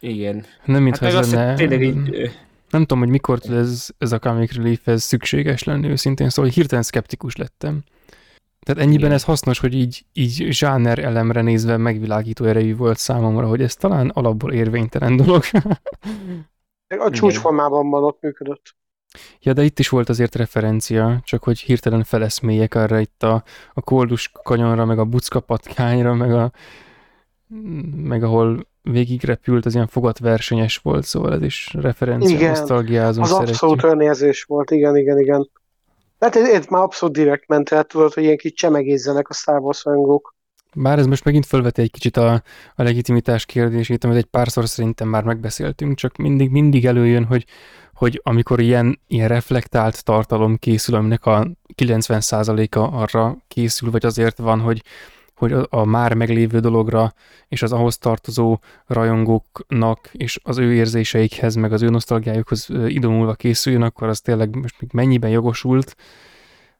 Igen. Nem mintha hát ez lenne... Tényleg így... Nem tudom, hogy mikor ez, ez a comic relief ez szükséges lenni őszintén, szóval hirtelen szkeptikus lettem. Tehát ennyiben Igen. ez hasznos, hogy így, így zsáner elemre nézve megvilágító erejű volt számomra, hogy ez talán alapból érvénytelen dolog. a csúcsformában van ott működött. Ja, de itt is volt azért referencia, csak hogy hirtelen feleszmélyek arra itt a, a koldus kanyonra, meg a bucka patkányra, meg, a, meg ahol végig repült, az ilyen fogatversenyes volt, szóval ez is referencia, igen, nosztalgiázunk, az szeretjük. abszolút önérzés volt, igen, igen, igen. Tehát ez, ez már abszolút direkt ment el, tudod, hogy ilyen kicsit csemegézzenek a Star Wars rajongók. Bár ez most megint felveti egy kicsit a, a legitimitás kérdését, amit egy párszor szerintem már megbeszéltünk, csak mindig, mindig előjön, hogy hogy amikor ilyen, ilyen reflektált tartalom készül, aminek a 90%-a arra készül, vagy azért van, hogy, hogy a, a már meglévő dologra és az ahhoz tartozó rajongóknak és az ő érzéseikhez, meg az ő nosztalgiájukhoz idomulva készüljön, akkor az tényleg most még mennyiben jogosult,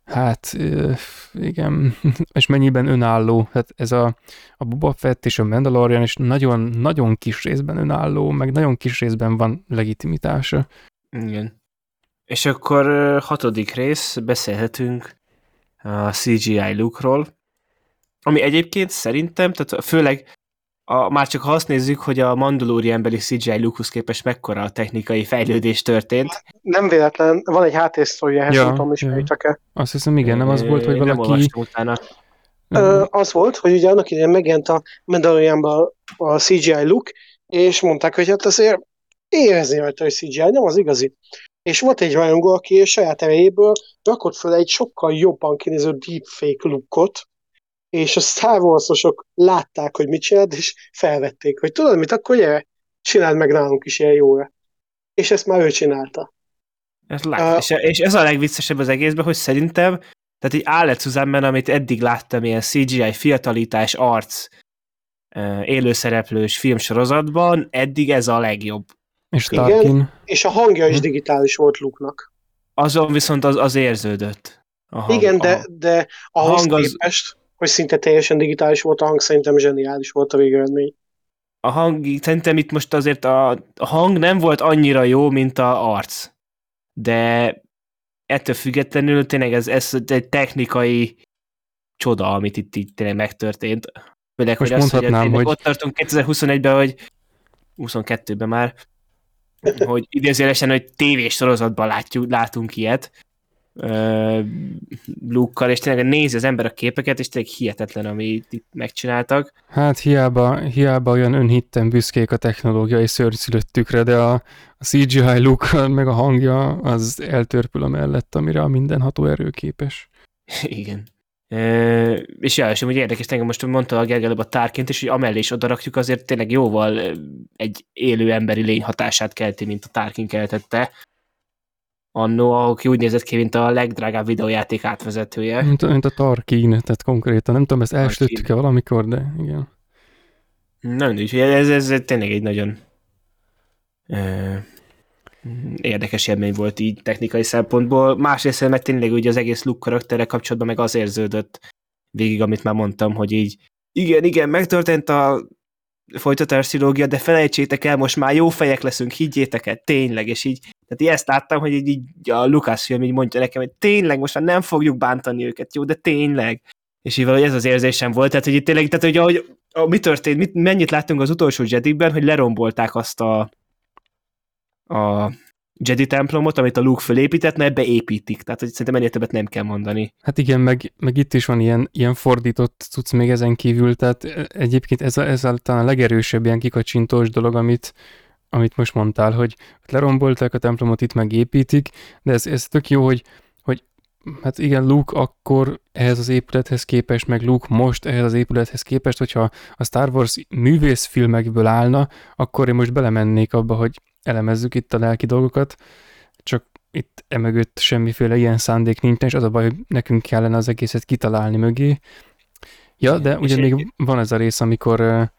Hát igen, és mennyiben önálló. Hát ez a, a Boba Fett és a Mandalorian is nagyon, nagyon kis részben önálló, meg nagyon kis részben van legitimitása. Igen. És akkor hatodik rész, beszélhetünk a CGI lookról, ami egyébként szerintem, tehát főleg a, már csak ha azt nézzük, hogy a Mandalorian beli CGI Lucas képes mekkora a technikai fejlődés történt. Nem véletlen, van egy háttérsztori ehhez, ja, tudom ismeritek-e. Azt hiszem, igen, nem az volt, hogy valaki... utána. Ö, az volt, hogy ugye annak idején megjelent a Mandalorianban a CGI look, és mondták, hogy hát azért érezni rajta, hogy CGI, nem az igazi. És volt egy rajongó, aki saját erejéből rakott fel egy sokkal jobban kinéző deepfake lookot, és a Star wars látták, hogy mit csinált, és felvették, hogy tudod mit, akkor gyere, csináld meg nálunk is ilyen jóra. És ezt már ő csinálta. Ez lát, uh, és, és ez a legviccesebb az egészben, hogy szerintem, tehát egy Állet Suzanne amit eddig láttam, ilyen CGI fiatalítás, arc, élőszereplős filmsorozatban, eddig ez a legjobb. És Igen, és a hangja is hm. digitális volt Luke-nak. Azon viszont az, az érződött. A hang, Igen, de, a, de ahhoz hang az, képest hogy szinte teljesen digitális volt a hang, szerintem zseniális volt a végeredmény. A hang, szerintem itt most azért a, a hang nem volt annyira jó, mint a arc. De ettől függetlenül tényleg ez, ez egy technikai csoda, amit itt így tényleg megtörtént. Főleg, hogy azt, hogy, hogy... ott tartunk 2021-ben, hogy 22-ben már, hogy idézőjelesen, hogy tévés sorozatban látjuk, látunk ilyet, luke és tényleg nézi az ember a képeket, és tényleg hihetetlen, amit itt megcsináltak. Hát hiába, hiába olyan önhitten büszkék a technológiai szörnyszülöttükre, de a, a CGI look meg a hangja az eltörpül a mellett, amire a mindenható erő képes. Igen. E, és ja, és amúgy érdekes, engem most mondta a Gergely a tárként, és hogy amellé is odarakjuk, azért tényleg jóval egy élő emberi lény hatását kelti, mint a tárkin keltette annó, aki úgy nézett ki, mint a legdrágább videójáték átvezetője. Mint, mint a Tarkin, tehát konkrétan. Nem tudom, ezt elsütöttük-e valamikor, de igen. Nem, ez, ez, ez tényleg egy nagyon érdekes élmény volt így technikai szempontból. Másrészt meg tényleg ugye az egész look karaktere kapcsolatban meg az érződött végig, amit már mondtam, hogy így igen, igen, megtörtént a folytatás szilógia, de felejtsétek el, most már jó fejek leszünk, higgyétek el, tényleg, és így, tehát ezt láttam, hogy így, így a Lucas film így mondja nekem, hogy tényleg most már nem fogjuk bántani őket, jó, de tényleg. És így valahogy ez az érzésem volt, tehát hogy itt tényleg, tehát hogy ahogy, ahogy mi történt, mit, mennyit láttunk az utolsó Jedikben, hogy lerombolták azt a, a Jedi templomot, amit a Luke fölépített, mert ebbe építik. Tehát hogy szerintem ennél többet nem kell mondani. Hát igen, meg, meg itt is van ilyen, ilyen fordított cucc még ezen kívül, tehát e, egyébként ez, a, ez a, talán a legerősebb ilyen kikacsintós dolog, amit, amit most mondtál, hogy lerombolták a templomot, itt megépítik, de ez, ez tök jó, hogy, hogy hát igen, Luke akkor ehhez az épülethez képest, meg Luke most ehhez az épülethez képest, hogyha a Star Wars művészfilmekből állna, akkor én most belemennék abba, hogy elemezzük itt a lelki dolgokat, csak itt emögött semmiféle ilyen szándék nincs, és az a baj, hogy nekünk kellene az egészet kitalálni mögé. Ja, de ugye még van ez a rész, amikor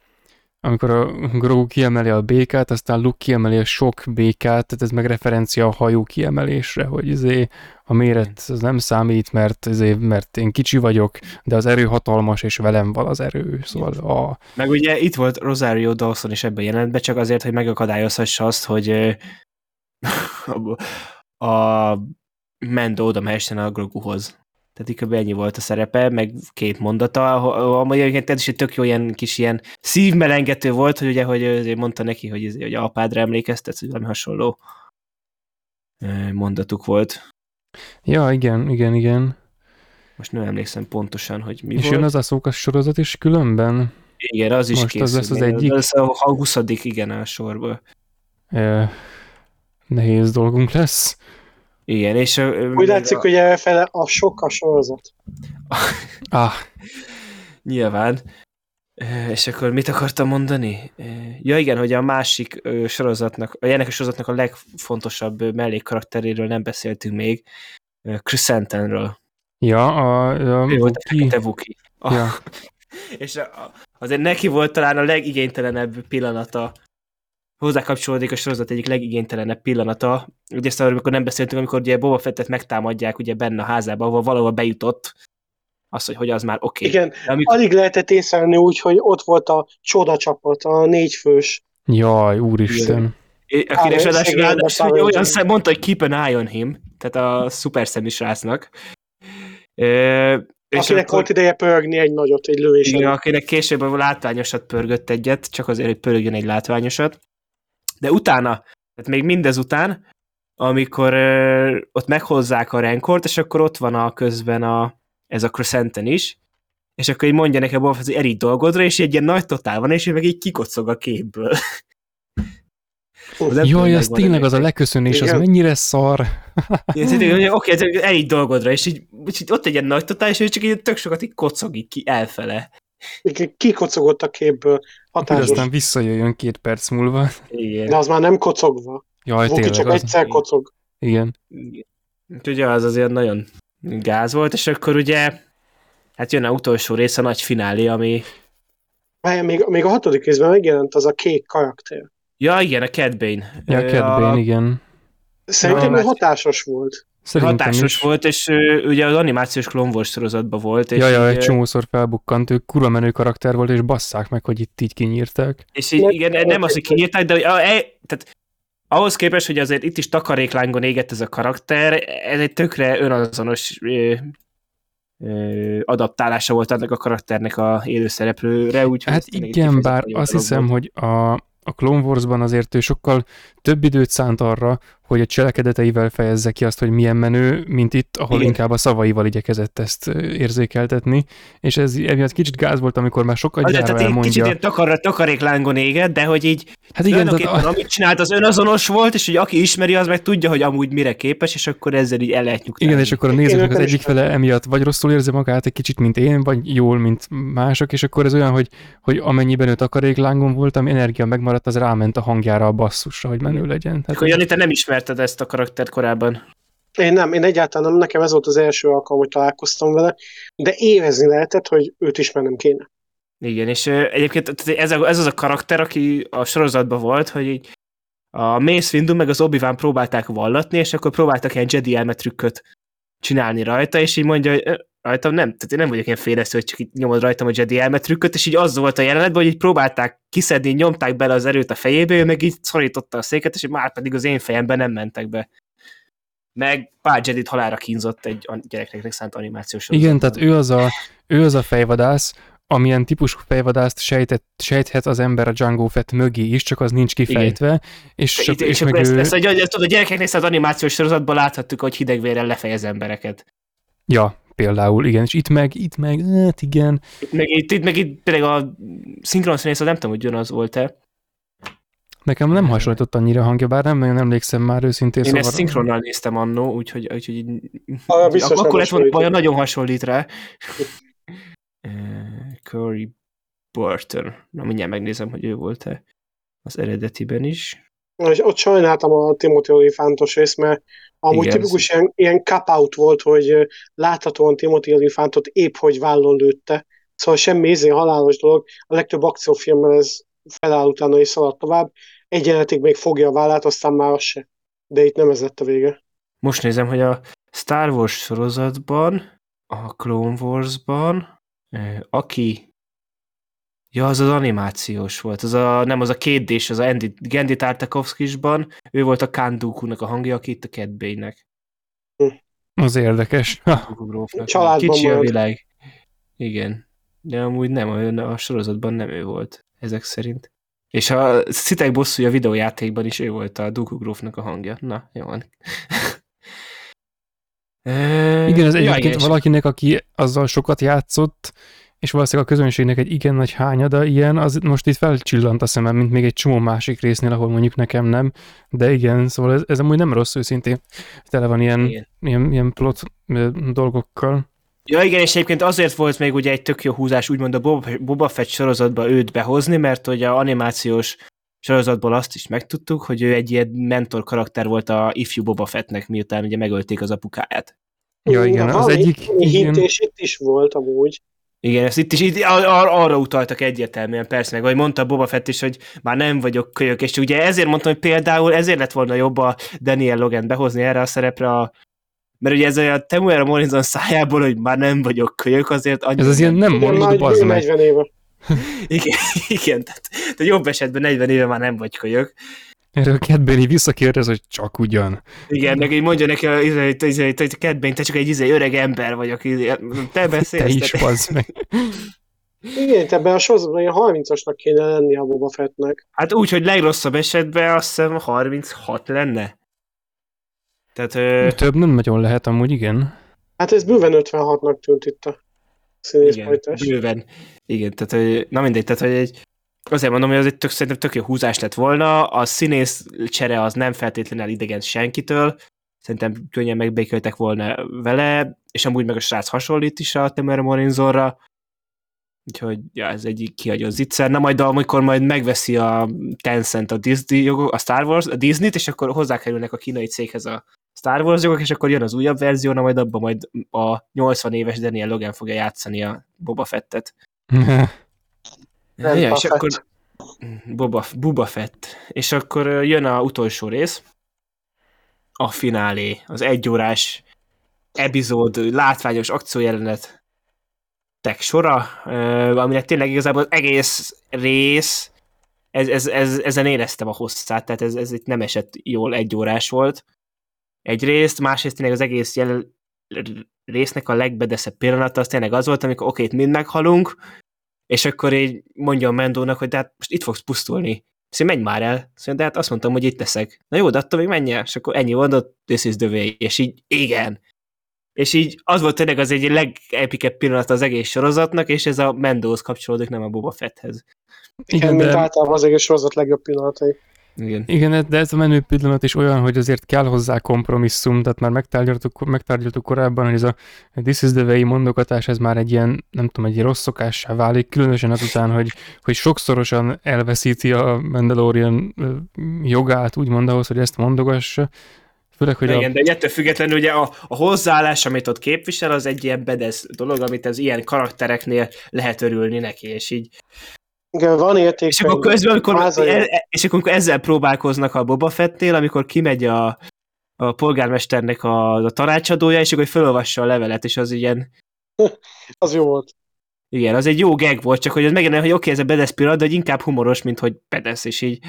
amikor a Grogu kiemeli a békát, aztán Luke kiemeli a sok békát, tehát ez meg referencia a hajó kiemelésre, hogy izé a méret az nem számít, mert, izé, mert én kicsi vagyok, de az erő hatalmas, és velem van az erő, szóval a... Meg ugye itt volt Rosario Dawson is ebben jelent be, csak azért, hogy megakadályozhassa azt, hogy a Mendo oda mehessen a Groguhoz. Tehát kb. ennyi volt a szerepe, meg két mondata, amely egyébként ez is egy tök jó ilyen kis ilyen szívmelengető volt, hogy ugye, hogy mondta neki, hogy, hogy apádra emlékeztet, hogy valami hasonló mondatuk volt. Ja, igen, igen, igen. Most nem emlékszem pontosan, hogy mi És volt. jön az Aszókas sorozat is különben? Igen, az is Most készül. az lesz az egyik. Ez a 20 igen, a sorból. E, nehéz dolgunk lesz. Igen, és... Úgy látszik, a... hogy errefele a sok a sorozat. ah. Nyilván. És akkor mit akartam mondani? Ja igen, hogy a másik sorozatnak, vagy ennek a sorozatnak a legfontosabb mellékkarakteréről nem beszéltünk még, Chrysanthemről. Ja, a, a ő volt a Wookie. Ja. És a, azért neki volt talán a legigénytelenebb pillanata, hozzá kapcsolódik a sorozat egyik legigénytelenebb pillanata. Ugye ezt amikor nem beszéltünk, amikor ugye Boba Fettet megtámadják ugye benne a házába, ahol valahol bejutott, azt, hogy hogy az már oké. Okay. Igen, amikor... alig lehetett észrevenni úgy, hogy ott volt a csoda csapat, a négyfős. Jaj, úristen. Aki és ráadásul olyan szem, mondta, hogy keep an eye on him, tehát a szuper szemű srácnak. És akinek akkor, volt ideje pörögni egy nagyot, egy lövés. Igen, akinek később a látványosat pörgött egyet, csak azért, hogy pörögjön egy látványosat. De utána, tehát még mindezután, amikor ö, ott meghozzák a renkort, és akkor ott van a közben a, ez a Crescenten is, és akkor így mondja nekem hogy erik dolgodra, és egy ilyen nagy totál van, és ő meg így kikocog a képből. Jaj, ez tényleg az a leköszönés, Igen. az mennyire szar. Oké, okay, erik dolgodra, és így, így ott egy ilyen nagy totál, és ő csak így tök sokat így kocog így ki elfele. Kikocogott a képből. Hatásos. Aztán visszajöjjön két perc múlva. Igen. De az már nem kocogva. Jaj, Vuki tényleg. csak az... egyszer kocog. Igen. Úgyhogy az azért nagyon gáz volt, és akkor ugye hát jön a utolsó rész, a nagy finálé, ami... Még, még a hatodik részben megjelent az a kék karakter. Ja, igen, a Cat Bane. Ja, a Cat Bane, a... igen. Szerintem ja, hatásos volt. Szerintem hatásos is. volt, és ő, ugye az animációs Clone Wars sorozatban volt. És ja, ja, egy csomószor felbukkant, ő kurva menő karakter volt, és basszák meg, hogy itt így kinyírták. És így, igen, nem az, hogy kinyírták, de a, e, tehát ahhoz képest, hogy azért itt is takaréklángon égett ez a karakter, ez egy tökre önazonos ö, ö, adaptálása volt annak a karakternek a élőszereplőre. Úgy, hát igen, bár azt hiszem, hogy a, a Clone Wars-ban azért ő sokkal több időt szánt arra, hogy a cselekedeteivel fejezze ki azt, hogy milyen menő, mint itt, ahol Igen. inkább a szavaival igyekezett ezt érzékeltetni, és ez emiatt kicsit gáz volt, amikor már sokkal gyára tehát elmondja. Kicsit ilyen takar, takaréklángon éget, de hogy így hát igen, de, a... amit csinált, az önazonos volt, és hogy aki ismeri, az meg tudja, hogy amúgy mire képes, és akkor ezzel így el lehet nyugtálni. Igen, és akkor a nézőknek az egyik fele emiatt vagy rosszul érzi magát egy kicsit, mint én, vagy jól, mint mások, és akkor ez olyan, hogy, hogy amennyiben ő takaréklángon volt, ami energia megmaradt, az ráment a hangjára a basszusra, hogy menő legyen. Tehát, akkor Jani, te nem ismerted ezt a karaktert korábban? Én nem, én egyáltalán nem, nekem ez volt az első alkalom, hogy találkoztam vele, de érezni lehetett, hogy őt ismernem kéne. Igen, és egyébként ez, ez az a karakter, aki a sorozatban volt, hogy így a Mace Windu meg az obi próbálták vallatni, és akkor próbáltak ilyen Jedi elmetrükköt csinálni rajta, és így mondja, hogy rajtam nem, tehát én nem vagyok ilyen félesztő, hogy csak itt nyomod rajtam a Jedi elmetrükköt, és így az volt a jelenetben, hogy így próbálták kiszedni, nyomták bele az erőt a fejébe, ő meg így szorította a széket, és már pedig az én fejemben nem mentek be. Meg pár Jedit halára kínzott egy gyerekeknek szánt animációs Igen, tehát ő az, a, ő az a fejvadász, amilyen típusú fejvadászt sejtett, sejthet az ember a Django Fett mögé is, csak az nincs kifejtve. Igen. És, és, és, és meg ezt, ő... ezt, ezt, ezt, a gyerekeknek szánt animációs sorozatban láthattuk, hogy hidegvérrel lefejez embereket. Ja, például, igen, és itt meg, itt meg, hát igen. Itt meg, itt, itt meg itt tényleg a szinkron színész, nem tudom, hogy az volt-e. Nekem nem hasonlított annyira hangja, bár nem nagyon emlékszem már őszintén. Én szóval... ezt szinkronnal néztem annó, úgyhogy, úgyhogy ah, akkor lett volna, nagyon hasonlít rá. Curry Burton. Na, mindjárt megnézem, hogy ő volt-e az eredetiben is. És ott sajnáltam a Timothy Olyphantos részt, mert amúgy Igen, tipikus ilyen, ilyen cap-out volt, hogy láthatóan Timothy Olyphantot épp hogy vállon lőtte, szóval semmi izé halálos dolog, a legtöbb akciófilmben ez feláll utána és szalad tovább, egyenletig még fogja a vállát, aztán már az se. De itt nem ez lett a vége. Most nézem, hogy a Star Wars sorozatban, a Clone Wars-ban, aki Ja, az az animációs volt, az a, nem az a kétdés, az a Andy, Gendy Tartakovskisban, ő volt a Kandukunak a hangja, aki itt a Cat Bane-nek. Az érdekes. Családban Kicsi a világ. Igen. De amúgy nem, a sorozatban nem ő volt, ezek szerint. És a Szitek bosszúja videójátékban is ő volt a Dooku Grófnak a hangja. Na, jó van. Igen, ez egyébként ja, valakinek, aki azzal sokat játszott, és valószínűleg a közönségnek egy igen nagy hányada ilyen, az most itt felcsillant a szemem, mint még egy csomó másik résznél, ahol mondjuk nekem nem, de igen, szóval ez, ez amúgy nem rossz őszintén, tele van ilyen, ilyen, ilyen plot dolgokkal. Ja igen, és egyébként azért volt még ugye egy tök jó húzás úgymond a Boba, Boba Fett sorozatba őt behozni, mert hogy a animációs sorozatból azt is megtudtuk, hogy ő egy ilyen mentor karakter volt a ifjú Boba Fettnek, miután ugye megölték az apukáját. Ja igen, az egyik... Hintés itt is volt amúgy. Igen, ezt itt is itt, ar- arra utaltak egyértelműen, persze, meg ahogy mondta Boba Fett is, hogy már nem vagyok kölyök, és ugye ezért mondtam, hogy például ezért lett volna jobb a Daniel Logan behozni erre a szerepre a mert ugye ez a Temuera Morrison szájából, hogy már nem vagyok kölyök, azért annyira... Ez az ilyen nem mondod, bazd meg. 40 éve. igen, igen, tehát, tehát jobb esetben 40 éve már nem vagy kölyök. Erről Bane visszakérdez, hogy csak ugyan. Igen, meg így mondja neki, hogy Cat Bane, te csak egy izé, öreg ember vagyok, te beszélsz. Te is, bazd meg. Igen, ebben a sorozatban ilyen 30-asnak kéne lenni a Boba Fettnek. Hát úgy, hogy legrosszabb esetben azt hiszem 36 lenne. Tehát, ö... Több nem nagyon lehet amúgy, igen. Hát ez bőven 56-nak tűnt itt a színészpajtás. Igen, bőven. Igen, tehát na mindegy, tehát hogy egy, azért mondom, hogy az egy tök, szerintem tök jó húzás lett volna, a színész csere az nem feltétlenül idegen senkitől, szerintem könnyen megbéköltek volna vele, és amúgy meg a srác hasonlít is a Temer Morinzorra, úgyhogy ja, ez egy kihagyó zicser. Na majd amikor majd megveszi a Tencent a Disney jogok, a Star Wars, a Disney-t, és akkor hozzákerülnek a kínai céghez a Star Wars jogok, és akkor jön az újabb verzió, na majd abban majd a 80 éves Daniel Logan fogja játszani a Boba Fettet. ja, és akkor Boba, Boba Fett. És akkor jön a utolsó rész, a finálé, az egyórás epizód, látványos akciójelenet tek sora, amire tényleg igazából az egész rész, ez, ez, ez, ezen éreztem a hosszát, tehát ez, ez itt nem esett jól egy órás volt. Egyrészt, másrészt tényleg az egész jel, résznek a legbedeszebb pillanata az tényleg az volt, amikor oké, mind meghalunk, és akkor így mondja a Mendónak, hogy de hát most itt fogsz pusztulni. Szóval menj már el. Szóval, de hát azt mondtam, hogy itt leszek. Na jó, de attól még menj el. És akkor ennyi mondott, this is the way. És így, igen. És így az volt tényleg az egy legepikebb pillanat az egész sorozatnak, és ez a Mendóhoz kapcsolódik, nem a Boba Fetthez. Igen, Igen mint de... általában az egész sorozat legjobb pillanatai. Igen. Igen, de ez a menő pillanat is olyan, hogy azért kell hozzá kompromisszum, tehát már megtárgyaltuk, megtárgyaltuk korábban, hogy ez a This is the way mondogatás, ez már egy ilyen, nem tudom, egy rossz szokássá válik, különösen azután, hogy, hogy sokszorosan elveszíti a Mandalorian jogát, úgymond ahhoz, hogy ezt mondogassa. Főleg, hogy Igen, a... de ettől függetlenül ugye a, a hozzáállás, amit ott képvisel, az egy ilyen bedesz dolog, amit az ilyen karaktereknél lehet örülni neki, és így igen, van érték. És akkor közben, amikor, e, és akkor ezzel próbálkoznak a Boba Fettnél, amikor kimegy a, a polgármesternek a, a tanácsadója, és akkor felolvassa a levelet, és az ilyen... az jó volt. Igen, az egy jó gag volt, csak hogy ez megjelenne, hogy oké, okay, ez a bedesz pillanat, de hogy inkább humoros, mint hogy bedesz, és így...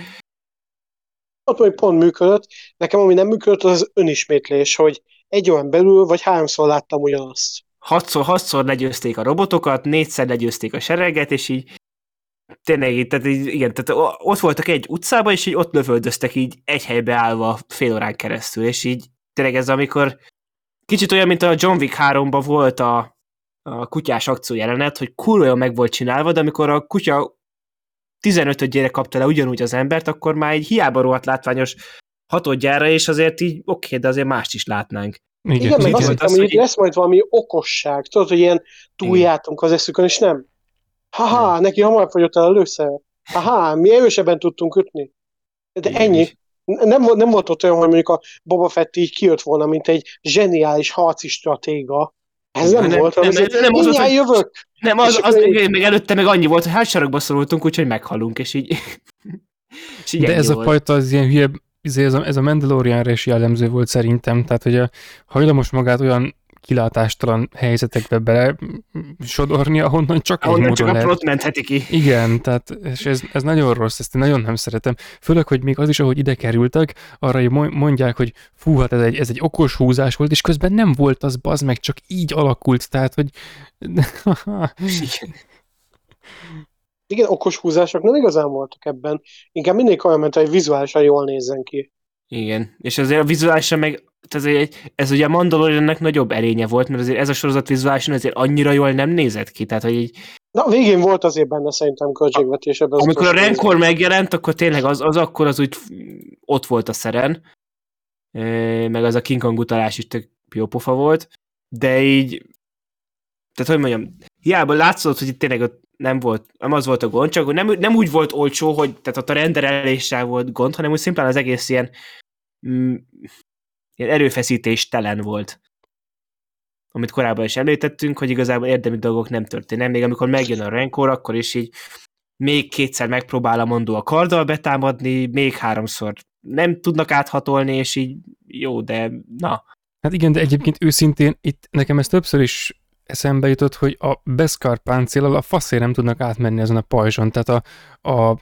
Ott hogy pont működött. Nekem ami nem működött, az az önismétlés, hogy egy olyan belül, vagy háromszor láttam ugyanazt. Hatszor, hatszor legyőzték a robotokat, négyszer legyőzték a sereget, és így tényleg, tehát így, igen, tehát ott voltak egy utcában, és így ott lövöldöztek így egy helybe állva fél órán keresztül, és így tényleg ez amikor kicsit olyan, mint a John Wick 3-ban volt a, a kutyás akció jelenet, hogy kurva meg volt csinálva, de amikor a kutya 15 gyere kapta le ugyanúgy az embert, akkor már egy hiába rohadt látványos hatodjára, és azért így oké, okay, de azért mást is látnánk. Igen, igen meg azt hittem, hogy lesz majd valami okosság, tudod, hogy ilyen túljátunk az eszükön, és nem. Haha, neki hamar fogyott el a lőszer. Haha, mi erősebben tudtunk ütni. De ennyi. Nem, nem volt ott olyan, hogy mondjuk a Boba Fett így kijött volna, mint egy zseniális harci stratéga. Ez nem, nem volt, nem, nem, nem, nem az, hogy jövök. Nem, az, az, az még előtte meg annyi volt, hogy hátsarokba szorultunk, úgyhogy meghalunk, és így... és így De ez volt. a fajta az ilyen hülye, ez a, ez a Mandalorianra is jellemző volt szerintem, tehát hogy a hajlamos magát olyan kilátástalan helyzetekbe bele sodorni, ahonnan csak ahonnan egy módon csak lehet. a plot mentheti ki. Igen, tehát és ez, ez nagyon rossz, ezt én nagyon nem szeretem. Főleg, hogy még az is, ahogy ide kerültek, arra mondják, hogy fú, hát ez egy, ez egy okos húzás volt, és közben nem volt az baz meg, csak így alakult, tehát, hogy... Igen. Igen, okos húzások nem igazán voltak ebben. Inkább mindig olyan, mint hogy vizuálisan jól nézzen ki. Igen, és azért a vizuálisan meg ez, egy, ez ugye a Mandaloriannek nagyobb erénye volt, mert azért ez a sorozat vizuálisan azért annyira jól nem nézett ki, tehát hogy így... Na, végén volt azért benne szerintem költségvetés. Amikor a Renkor megjelent, akkor tényleg az, az akkor az úgy ott volt a szeren, meg az a King Kong utalás is tök jó pofa volt, de így tehát hogy mondjam, hiába látszott, hogy itt tényleg ott nem volt, nem az volt a gond, csak nem, nem úgy volt olcsó, hogy tehát ott a rendereléssel volt gond, hanem úgy szimplán az egész ilyen, mm, ilyen erőfeszítés telen volt. amit korábban is említettünk, hogy igazából érdemi dolgok nem történnek. Még amikor megjön a Renkor, akkor is így még kétszer megpróbál a mondó a karddal betámadni, még háromszor nem tudnak áthatolni, és így jó, de na. Hát igen, de egyébként őszintén itt nekem ez többször is eszembe jutott, hogy a Beskar páncéllal a faszé nem tudnak átmenni ezen a pajzson. Tehát a, a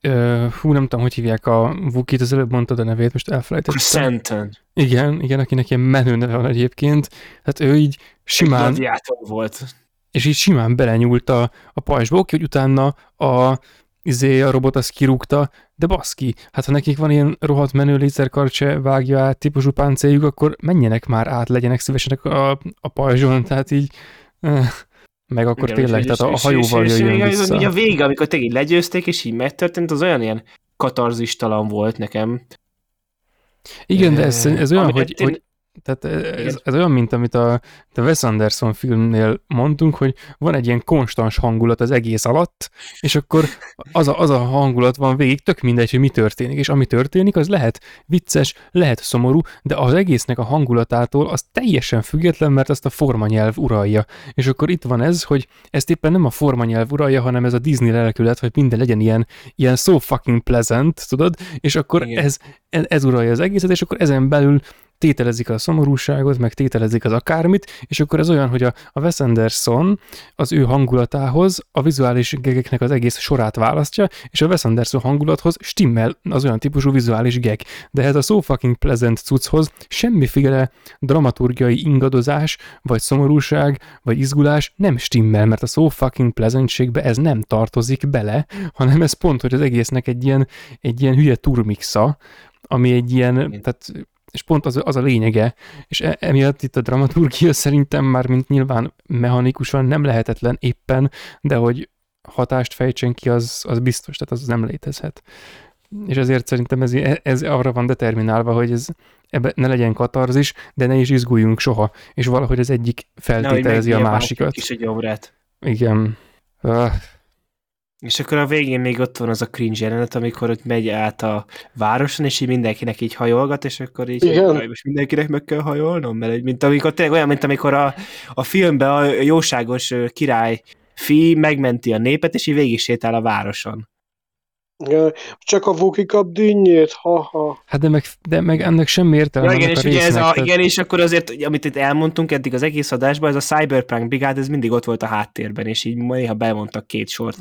ö, hú, nem tudom, hogy hívják a Wookiet, az előbb mondtad a nevét, most elfelejtettem. Senten. Igen, igen, akinek ilyen menő neve van egyébként. Hát ő így simán... Gladiátor volt. És így simán belenyúlt a, a pajzsba. Oké, hogy utána a, izé, a robot az kirúgta, de baszki, hát ha nekik van ilyen rohadt menő lézerkarcse vágja át típusú páncéljuk, akkor menjenek már át, legyenek szívesenek a, a pajzson, tehát így... Meg akkor Igen, tényleg, tehát a hajóval és, jöjjön és, vissza. És a vége, amikor tényleg legyőzték, és így megtörtént, az olyan ilyen katarzistalan volt nekem. Igen, de ez, ez olyan, hogy, én... hogy tehát ez, ez olyan, mint amit a, a Wes Anderson filmnél mondtunk, hogy van egy ilyen konstans hangulat az egész alatt, és akkor az a, az a hangulat van végig, tök mindegy, hogy mi történik, és ami történik, az lehet vicces, lehet szomorú, de az egésznek a hangulatától az teljesen független, mert azt a formanyelv uralja. És akkor itt van ez, hogy ezt éppen nem a formanyelv uralja, hanem ez a Disney lelkület, hogy minden legyen ilyen, ilyen so fucking pleasant, tudod, és akkor ez, ez uralja az egészet, és akkor ezen belül tételezik a szomorúságot, meg tételezik az akármit, és akkor ez olyan, hogy a, a Wes Anderson az ő hangulatához a vizuális gegeknek az egész sorát választja, és a Wes Anderson hangulathoz stimmel az olyan típusú vizuális geg. De ez a so fucking pleasant cucchoz semmiféle dramaturgiai ingadozás, vagy szomorúság, vagy izgulás nem stimmel, mert a so fucking pleasantségbe ez nem tartozik bele, hanem ez pont, hogy az egésznek egy ilyen, egy ilyen hülye turmixa, ami egy ilyen, tehát és pont az, az a lényege, és e, emiatt itt a dramaturgia szerintem már, mint nyilván mechanikusan nem lehetetlen éppen, de hogy hatást fejtsen ki, az, az biztos, tehát az nem létezhet. És ezért szerintem ez, ez arra van determinálva, hogy ez ebbe ne legyen katarzis, de ne is izguljunk soha, és valahogy az egyik feltételezi a másikat. Is egy órát. Igen. Uh, és akkor a végén még ott van az a cringe jelenet, amikor ott megy át a városon, és így mindenkinek így hajolgat, és akkor így, Igen. most mindenkinek meg kell hajolnom, mert mint amikor tényleg olyan, mint amikor a, a filmben a jóságos király fi megmenti a népet, és így végig sétál a városon. Ja, csak a Vuki kap dinnyét, ha-ha. Hát de meg, de meg ennek semmi értelme. Ja, igen, és ugye ez a, igen, és akkor azért, amit itt elmondtunk eddig az egész adásban, ez a Cyberpunk brigád, ez mindig ott volt a háttérben, és így néha bemondtak két sort.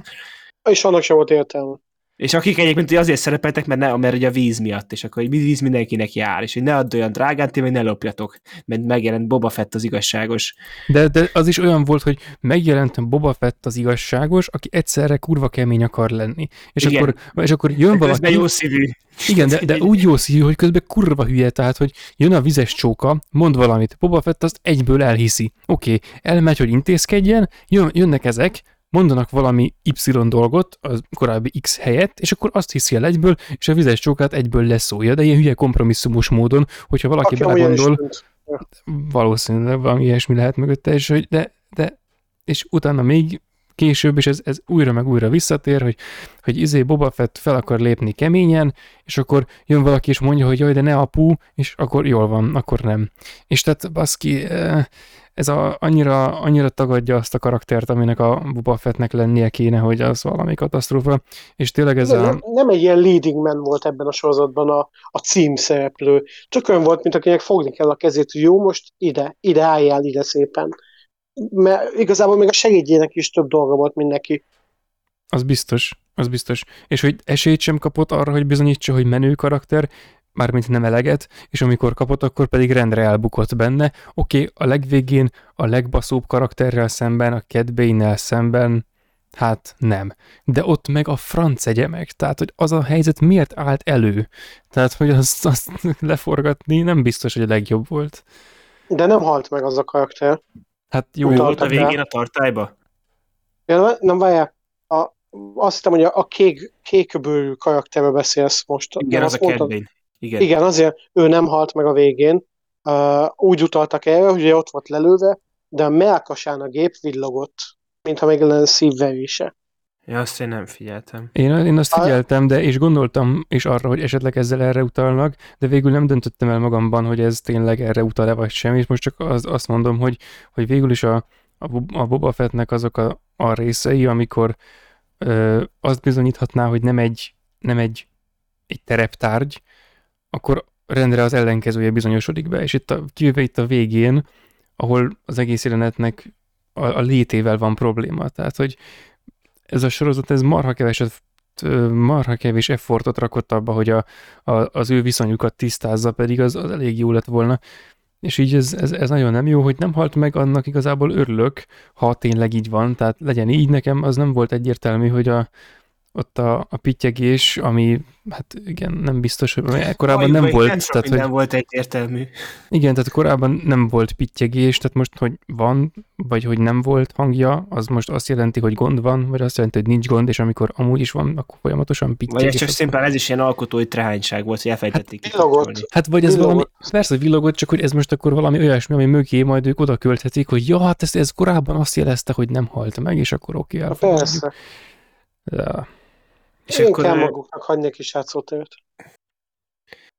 És annak sem volt értelme. És akik egyébként azért szerepeltek, mert, ne, mert ugye a víz miatt, és akkor víz mindenkinek jár, és hogy ne add olyan drágán, ti meg ne lopjatok, mert megjelent Boba Fett az igazságos. De, de az is olyan volt, hogy megjelent Boba Fett az igazságos, aki egyszerre kurva kemény akar lenni. És, Igen. akkor, és akkor jön de valaki... jó szívű. Igen, de, de úgy jó szívű, hogy közben kurva hülye, tehát, hogy jön a vizes csóka, mond valamit, Boba Fett azt egyből elhiszi. Oké, okay, elmegy, hogy intézkedjen, jön, jönnek ezek, mondanak valami Y dolgot az korábbi X helyett, és akkor azt hiszi el egyből, és a vizes csókát egyből leszólja, de ilyen hülye kompromisszumos módon, hogyha valaki Aki belegondol, valószínűleg valami ilyesmi lehet mögötte, és, hogy de, de, és utána még később, és ez, ez újra meg újra visszatér, hogy, hogy izé Boba Fett fel akar lépni keményen, és akkor jön valaki és mondja, hogy jaj, de ne apu, és akkor jól van, akkor nem. És tehát baszki, eh, ez a, annyira, annyira tagadja azt a karaktert, aminek a Boba Fettnek lennie kéne, hogy az valami katasztrófa, és tényleg ez nem, a... Nem, egy ilyen leading man volt ebben a sorozatban a, a címszereplő, csak olyan volt, mint akinek fogni kell a kezét, hogy jó, most ide, ide álljál ide szépen. Mert igazából még a segédjének is több dolga volt, mint neki. Az biztos, az biztos. És hogy esélyt sem kapott arra, hogy bizonyítsa, hogy menő karakter, mármint nem eleget, és amikor kapott, akkor pedig rendre elbukott benne. Oké, okay, a legvégén a legbaszóbb karakterrel szemben, a Cat szemben, hát nem. De ott meg a franc egyemek, tehát hogy az a helyzet miért állt elő? Tehát, hogy azt, azt leforgatni nem biztos, hogy a legjobb volt. De nem halt meg az a karakter. Hát jó. Úgy volt a végén a tartályba? Ja, nem, várjál. A, azt hiszem, hogy a, a kék, kékbőrű karakterről beszélsz most. Igen, az a Cat igen. Igen, azért ő nem halt meg a végén. Uh, úgy utaltak erre, hogy ott volt lelőve, de a melkasán a gép villogott, mintha meg lenne szívverése. Ja, azt én nem figyeltem. Én, én azt figyeltem, de és gondoltam is arra, hogy esetleg ezzel erre utalnak, de végül nem döntöttem el magamban, hogy ez tényleg erre utal-e vagy sem, és most csak az, azt mondom, hogy, hogy végül is a, a, a Boba Fettnek azok a, a részei, amikor ö, azt bizonyíthatná, hogy nem egy, nem egy, egy tereptárgy, akkor rendre az ellenkezője bizonyosodik be, és itt a, kivéve itt a végén, ahol az egész jelenetnek a, a létével van probléma. Tehát, hogy ez a sorozat, ez marha keveset marha kevés effortot rakott abba, hogy a, a, az ő viszonyukat tisztázza, pedig az, az elég jó lett volna. És így ez, ez, ez nagyon nem jó, hogy nem halt meg, annak igazából örülök, ha tényleg így van, tehát legyen így, nekem az nem volt egyértelmű, hogy a, ott a, a pittyegés, ami, hát igen, nem biztos, hogy korábban nem volt. Nem tehát, hogy, nem volt egyértelmű. Igen, tehát korábban nem volt pittyegés, tehát most, hogy van, vagy hogy nem volt hangja, az most azt jelenti, hogy gond van, vagy azt jelenti, hogy nincs gond, és amikor amúgy is van, akkor folyamatosan pittyegés. Vagy ez csak szimplán ez is ilyen alkotói trehányság volt, hogy elfejtették. Hát, villogott. Hát vagy ez villogott. valami, persze villogott, csak hogy ez most akkor valami olyasmi, ami mögé majd ők oda költhetik, hogy ja, hát ez, ez korábban azt jelezte, hogy nem halt meg, és akkor oké, okay, Persze. Ja. És Én akkor kell maguknak hagyni a kis játszóteret.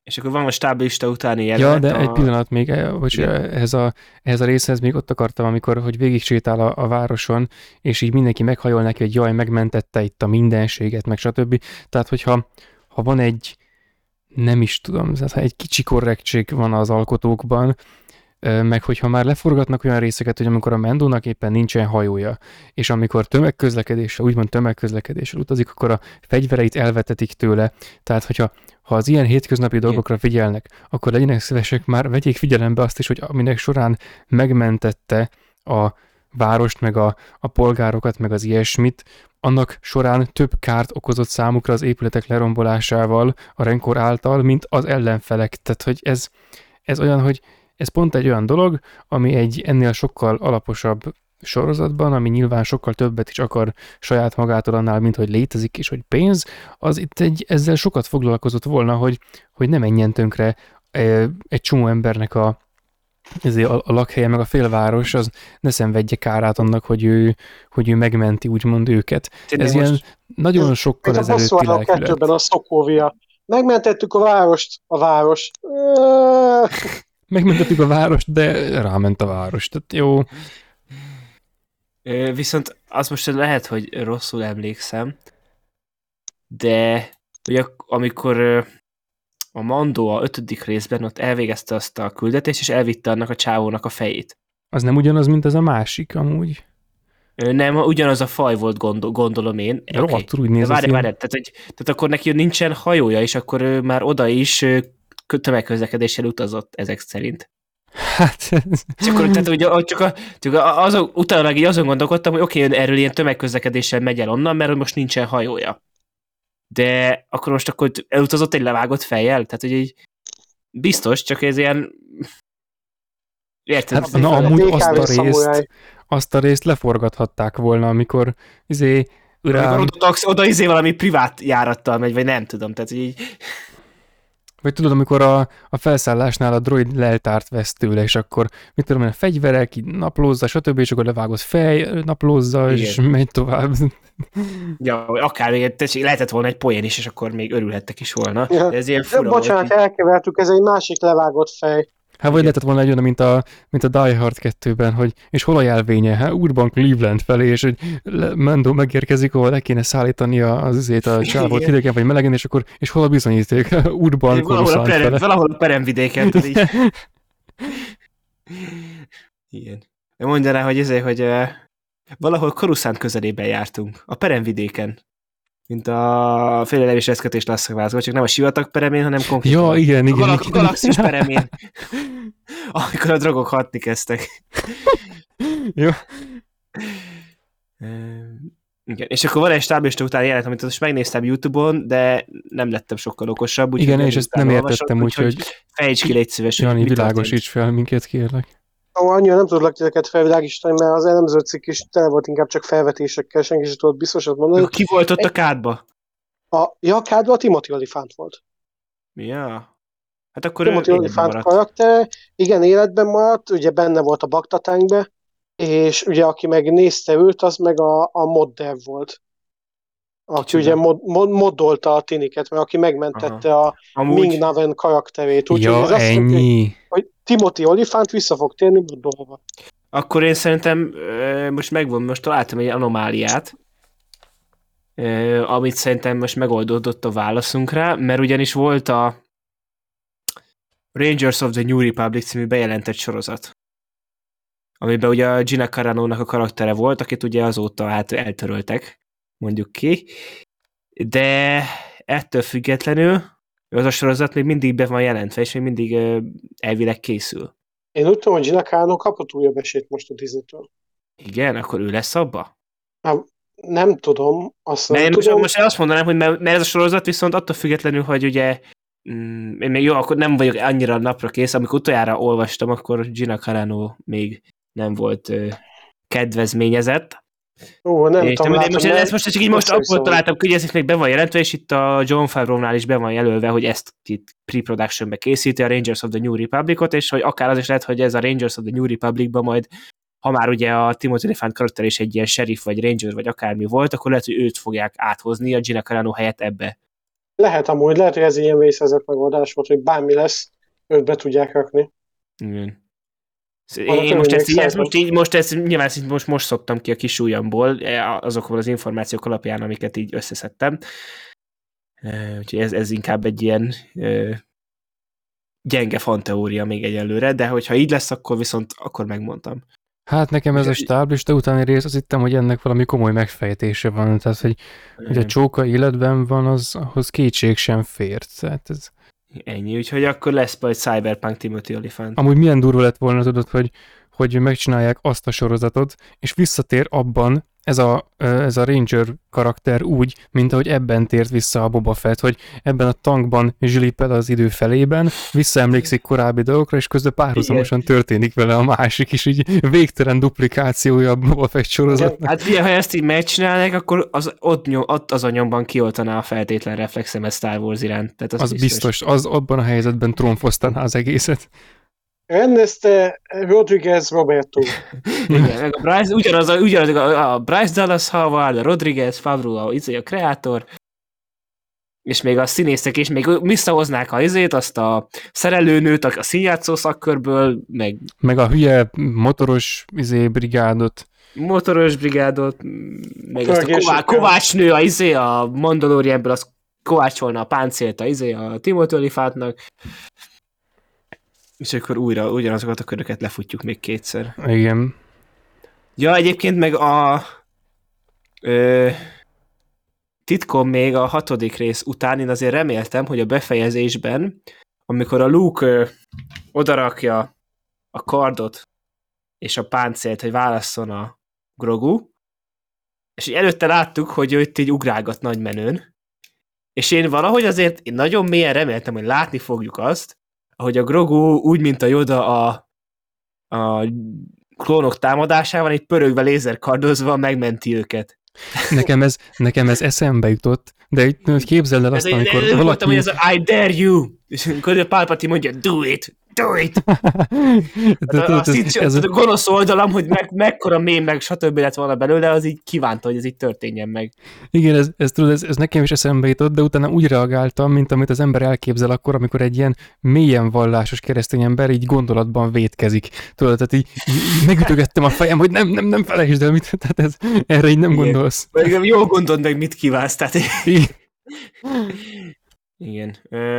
És akkor van a stáblista utáni jelenet. Ja, de a... egy pillanat még, hogy eh, ehhez a, ehhez a részhez még ott akartam, amikor hogy végig sétál a, a városon, és így mindenki meghajol neki, hogy jaj, megmentette itt a mindenséget, meg stb. Tehát, hogyha ha van egy, nem is tudom, tehát ha egy kicsi korrektség van az alkotókban, meg hogyha már leforgatnak olyan részeket, hogy amikor a Mendónak éppen nincsen hajója, és amikor tömegközlekedéssel, úgymond tömegközlekedéssel utazik, akkor a fegyvereit elvetetik tőle. Tehát, hogyha ha az ilyen hétköznapi dolgokra figyelnek, akkor legyenek szívesek már, vegyék figyelembe azt is, hogy aminek során megmentette a várost, meg a, a polgárokat, meg az ilyesmit, annak során több kárt okozott számukra az épületek lerombolásával, a renkor által, mint az ellenfelek. Tehát, hogy ez, ez olyan, hogy ez pont egy olyan dolog, ami egy ennél sokkal alaposabb sorozatban, ami nyilván sokkal többet is akar saját magától annál, mint hogy létezik és hogy pénz, az itt egy, ezzel sokat foglalkozott volna, hogy, hogy ne menjen tönkre egy csomó embernek a, ezért a, a lakhelye, meg a félváros, az ne szenvedje kárát annak, hogy ő, hogy ő megmenti úgymond őket. Tényleg Ez ilyen nagyon sokkal ezelőtti lelkület. A kettőben a Szokóvia. Megmentettük a várost, a város. Megmentettük a várost, de ráment a város, tehát jó. Viszont az most lehet, hogy rosszul emlékszem, de ugye amikor a Mandó a ötödik részben ott elvégezte azt a küldetést, és elvitte annak a csávónak a fejét. Az nem ugyanaz, mint az a másik amúgy? Nem, ugyanaz a faj volt, gondol, gondolom én. Okay. úgy néz várj, várj, tehát, hogy, tehát akkor neki nincsen hajója, és akkor ő már oda is tömegközlekedéssel utazott ezek szerint. Hát... És akkor, tehát, ugye, csak, a, csak azon, utána így azon gondolkodtam, hogy oké, okay, erről ilyen tömegközlekedéssel megy el onnan, mert most nincsen hajója. De akkor most akkor elutazott egy levágott fejjel? Tehát, hogy így biztos, csak ez ilyen... Érted? Hát, na, amúgy azt a részt, azt a részt leforgathatták volna, amikor izé, Urám... Oda, oda izé valami privát járattal megy, vagy nem tudom, tehát így... Vagy tudod, amikor a, a felszállásnál a droid leltárt vesz tőle, és akkor, mit tudom én, a fegyverek, így naplózza, stb., és akkor levágott fej, naplózza, Igen. és megy tovább. Ja, akár még lehetett volna egy poén is, és akkor még örülhettek is volna. Ja. Ez ilyen fura Bocsánat, volt. elkevertük, ez egy másik levágott fej. Hát vagy lehetett volna egy olyan, mint a, mint a Die Hard 2-ben, hogy és hol a jelvénye? Hát úrban Cleveland felé, és hogy Mendo megérkezik, ahol le kéne szállítani az üzét a csávot hidegen vagy melegen, és akkor és hol a bizonyíték? úrban valahol a, perem, fele. valahol a peremvidéken. Igen. Mondja rá, hogy ezért, hogy uh, valahol Koruszánt közelében jártunk, a peremvidéken mint a félelevés eszkötés lasszakvázol, csak nem a sivatag peremén, hanem konkrétan ja, igen, igen, a galak- igen. galaxis peremén, amikor a drogok hatni kezdtek. Jó. Igen, és akkor van egy stáblista után jelent, amit most megnéztem YouTube-on, de nem lettem sokkal okosabb. Úgy Igen, és ezt nem értettem, úgyhogy... Úgy, fejtsd ki, légy szíves. Jani, világosíts fel minket, kérlek. Ó, annyira nem tudlak titeket felvilágítani, mert az elemző cikk is tele volt inkább csak felvetésekkel, senki sem tudott biztosat mondani. Ki volt ott a kádba? A, ja, a kádba a Timothy Olyphant volt. Ja. Hát akkor Timothy Olyphant karakter, igen, életben maradt, ugye benne volt a baktatánkbe, és ugye aki meg nézte őt, az meg a, a modder volt. aki Kicsoda? ugye mod, mod, moddolta a tiniket, mert aki megmentette a Amúgy, Ming Naven karakterét. Úgyhogy ja, ez azt jelenti, ennyi. hogy Timothy Olyphant vissza fog térni moddolva. akkor én szerintem most megvan, most találtam egy anomáliát, amit szerintem most megoldódott a válaszunk rá, mert ugyanis volt a Rangers of the New Republic című bejelentett sorozat, amiben ugye a Gina Carano-nak a karaktere volt, akit ugye azóta hát eltöröltek, mondjuk ki, de ettől függetlenül az a sorozat még mindig be van jelentve, és még mindig elvileg készül. Én úgy tudom, hogy Gina Carano kapott újabb esélyt most a Disney-től. Igen, akkor ő lesz abba? Nem tudom, azt nem én most, tudom. most azt mondanám, hogy mert, mert ez a sorozat viszont attól függetlenül, hogy ugye mm, én még jó, akkor nem vagyok annyira napra kész, amikor utoljára olvastam, akkor Gina Carano még nem volt ö, kedvezményezett. Ó, nem és tudom, nem, látom, most, mert ezt most csak így most abból van. találtam, hogy ez még be van jelentve, és itt a John Favreau-nál is be van jelölve, hogy ezt itt pre-productionbe készíti a Rangers of the New Republicot, és hogy akár az is lehet, hogy ez a Rangers of the New Republicban majd ha már ugye a Timothy Olyphant karakter is egy ilyen sheriff, vagy ranger, vagy akármi volt, akkor lehet, hogy őt fogják áthozni a Gina Carano helyett ebbe. Lehet amúgy, lehet, hogy ez ilyen vészhelyzet megoldás volt, hogy bármi lesz, őt be tudják rakni. Igen. Annak Én most ezt, így, ezt most, így, most ezt nyilván ezt most, most szoktam ki a kis ujjamból, eh, azokból az információk alapján, amiket így összeszedtem. Eh, Úgyhogy ez, ez inkább egy ilyen eh, gyenge fanteória még egyelőre, de hogyha így lesz, akkor viszont akkor megmondtam. Hát nekem ez a stáblista utáni rész, azt hittem, hogy ennek valami komoly megfejtése van. Tehát, hogy, hogy a csóka életben van, az, ahhoz kétség sem fér. Tehát ez, Ennyi, úgyhogy akkor lesz majd Cyberpunk Timothy Olyphant. amúgy milyen durva lett volna, tudod, hogy, hogy megcsinálják azt a sorozatot, és visszatér abban ez a, ez a Ranger karakter úgy, mint ahogy ebben tért vissza a Boba Fett, hogy ebben a tankban zsilipel az idő felében, visszaemlékszik korábbi dolgokra, és közben párhuzamosan történik vele a másik is, így végtelen duplikációja a Boba Fett sorozatnak. Hát ugye, ha ezt így megcsinálják, akkor az, ott, nyom, ott az a nyomban kioltaná a feltétlen reflexemet Star Wars iránt. Tehát az, Az biztos, az abban a helyzetben trónfosztaná az egészet. Rendezte Rodriguez Roberto. Igen, meg a Bryce, ugyanaz, a, ugyanaz a, a Bryce Dallas Howard, a Rodriguez, Favreau, a, izé, a kreátor, és még a színészek is még visszahoznák a izét, azt a szerelőnőt a, a színjátszó szakkörből, meg Meg a hülye motoros izé, brigádot. motoros brigádot, meg azt a Ková, Kovácsnő, a izé, a Mandalorianből az kovácsolna a páncélt a izé, a Timothy Olyphantnak, és akkor újra ugyanazokat a köröket lefutjuk még kétszer. Igen. Ja, egyébként meg a ö, titkom még a hatodik rész után én azért reméltem, hogy a befejezésben, amikor a Luke ö, odarakja a kardot és a páncélt, hogy válasszon a Grogu, és előtte láttuk, hogy ő itt így ugrálgat nagy menőn, és én valahogy azért én nagyon mélyen reméltem, hogy látni fogjuk azt, ahogy a Grogu úgy, mint a Yoda a, a klónok támadásával, így pörögve lézerkardozva megmenti őket. Nekem ez, nekem ez eszembe jutott, de hogy képzeld el azt, Ez, amikor amikor valaki... voltam, hogy ez a I dare you, és amikor a Palpatine mondja, do it, do it. Hát a, a, tudod, ez, a gonosz oldalam, hogy meg, mekkora mém, meg stb. lett volna belőle, az így kívánta, hogy ez így történjen meg. igen, ez, ez, tudod, ez, ez nekem is eszembe jutott, de utána úgy reagáltam, mint amit az ember elképzel akkor, amikor egy ilyen mélyen vallásos keresztény ember így gondolatban vétkezik. Tudod, tehát így, így megütögettem a fejem, hogy nem, nem, nem felejtsd el, mit, tehát ez, erre így nem Igen. gondolsz. Meg jól gondold meg, mit kívánsz. Tehát, Így, igen.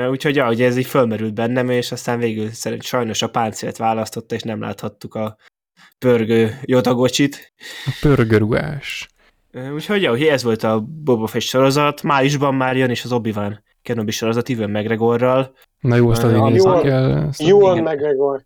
Úgyhogy ja, ugye ez így fölmerült bennem, és aztán végül szerint sajnos a páncélt választotta, és nem láthattuk a pörgő jotagocsit. a pörgörugás. Úgyhogy ja, ugye ez volt a Boba Fett sorozat. Májusban már jön is az Obi-Wan Kenobi sorozat Ivan McGregorral, Na jó, azt azért nézni jól- kell. Ewan. McGregor.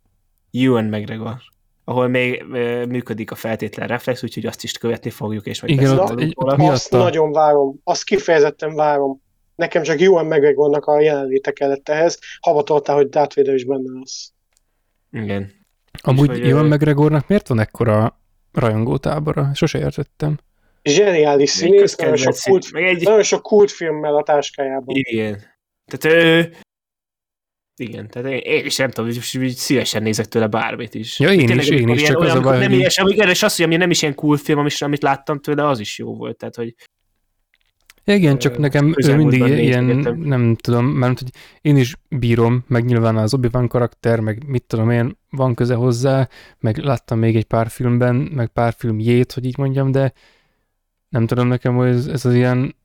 Ewan McGregor ahol még működik a feltétlen reflex, úgyhogy azt is követni fogjuk, és majd Igen, ott egy- ott Azt miatta. nagyon várom. Azt kifejezetten várom. Nekem csak Ewan McGregornak a jelenléte kellett ehhez. Havatoltál, hogy Darth Vader is benne lesz. Igen. Amúgy ö, McGregornak miért van ekkora rajongótábora? Sose értettem. Zseniális színész, nagyon sok, kult, meg egy, nagyon sok kultfilmmel a táskájában. Igen. Tehát ő... Igen, tehát én, én is nem tudom, hogy szívesen nézek tőle bármit is. Ja, én Tényleg, is, én is, csak az a olyan, baj, nem hogy ilyes, amíg erre is az, hogy ami nem is ilyen cool film, amit, amit láttam tőle, az is jó volt. Tehát, hogy Igen, csak nekem ő mindig ilyen, nem tudom, mert hogy én is bírom, meg nyilván az obi karakter, meg mit tudom én, van köze hozzá, meg láttam még egy pár filmben, meg pár filmjét, hogy így mondjam, de nem tudom nekem, hogy ez, ez az ilyen,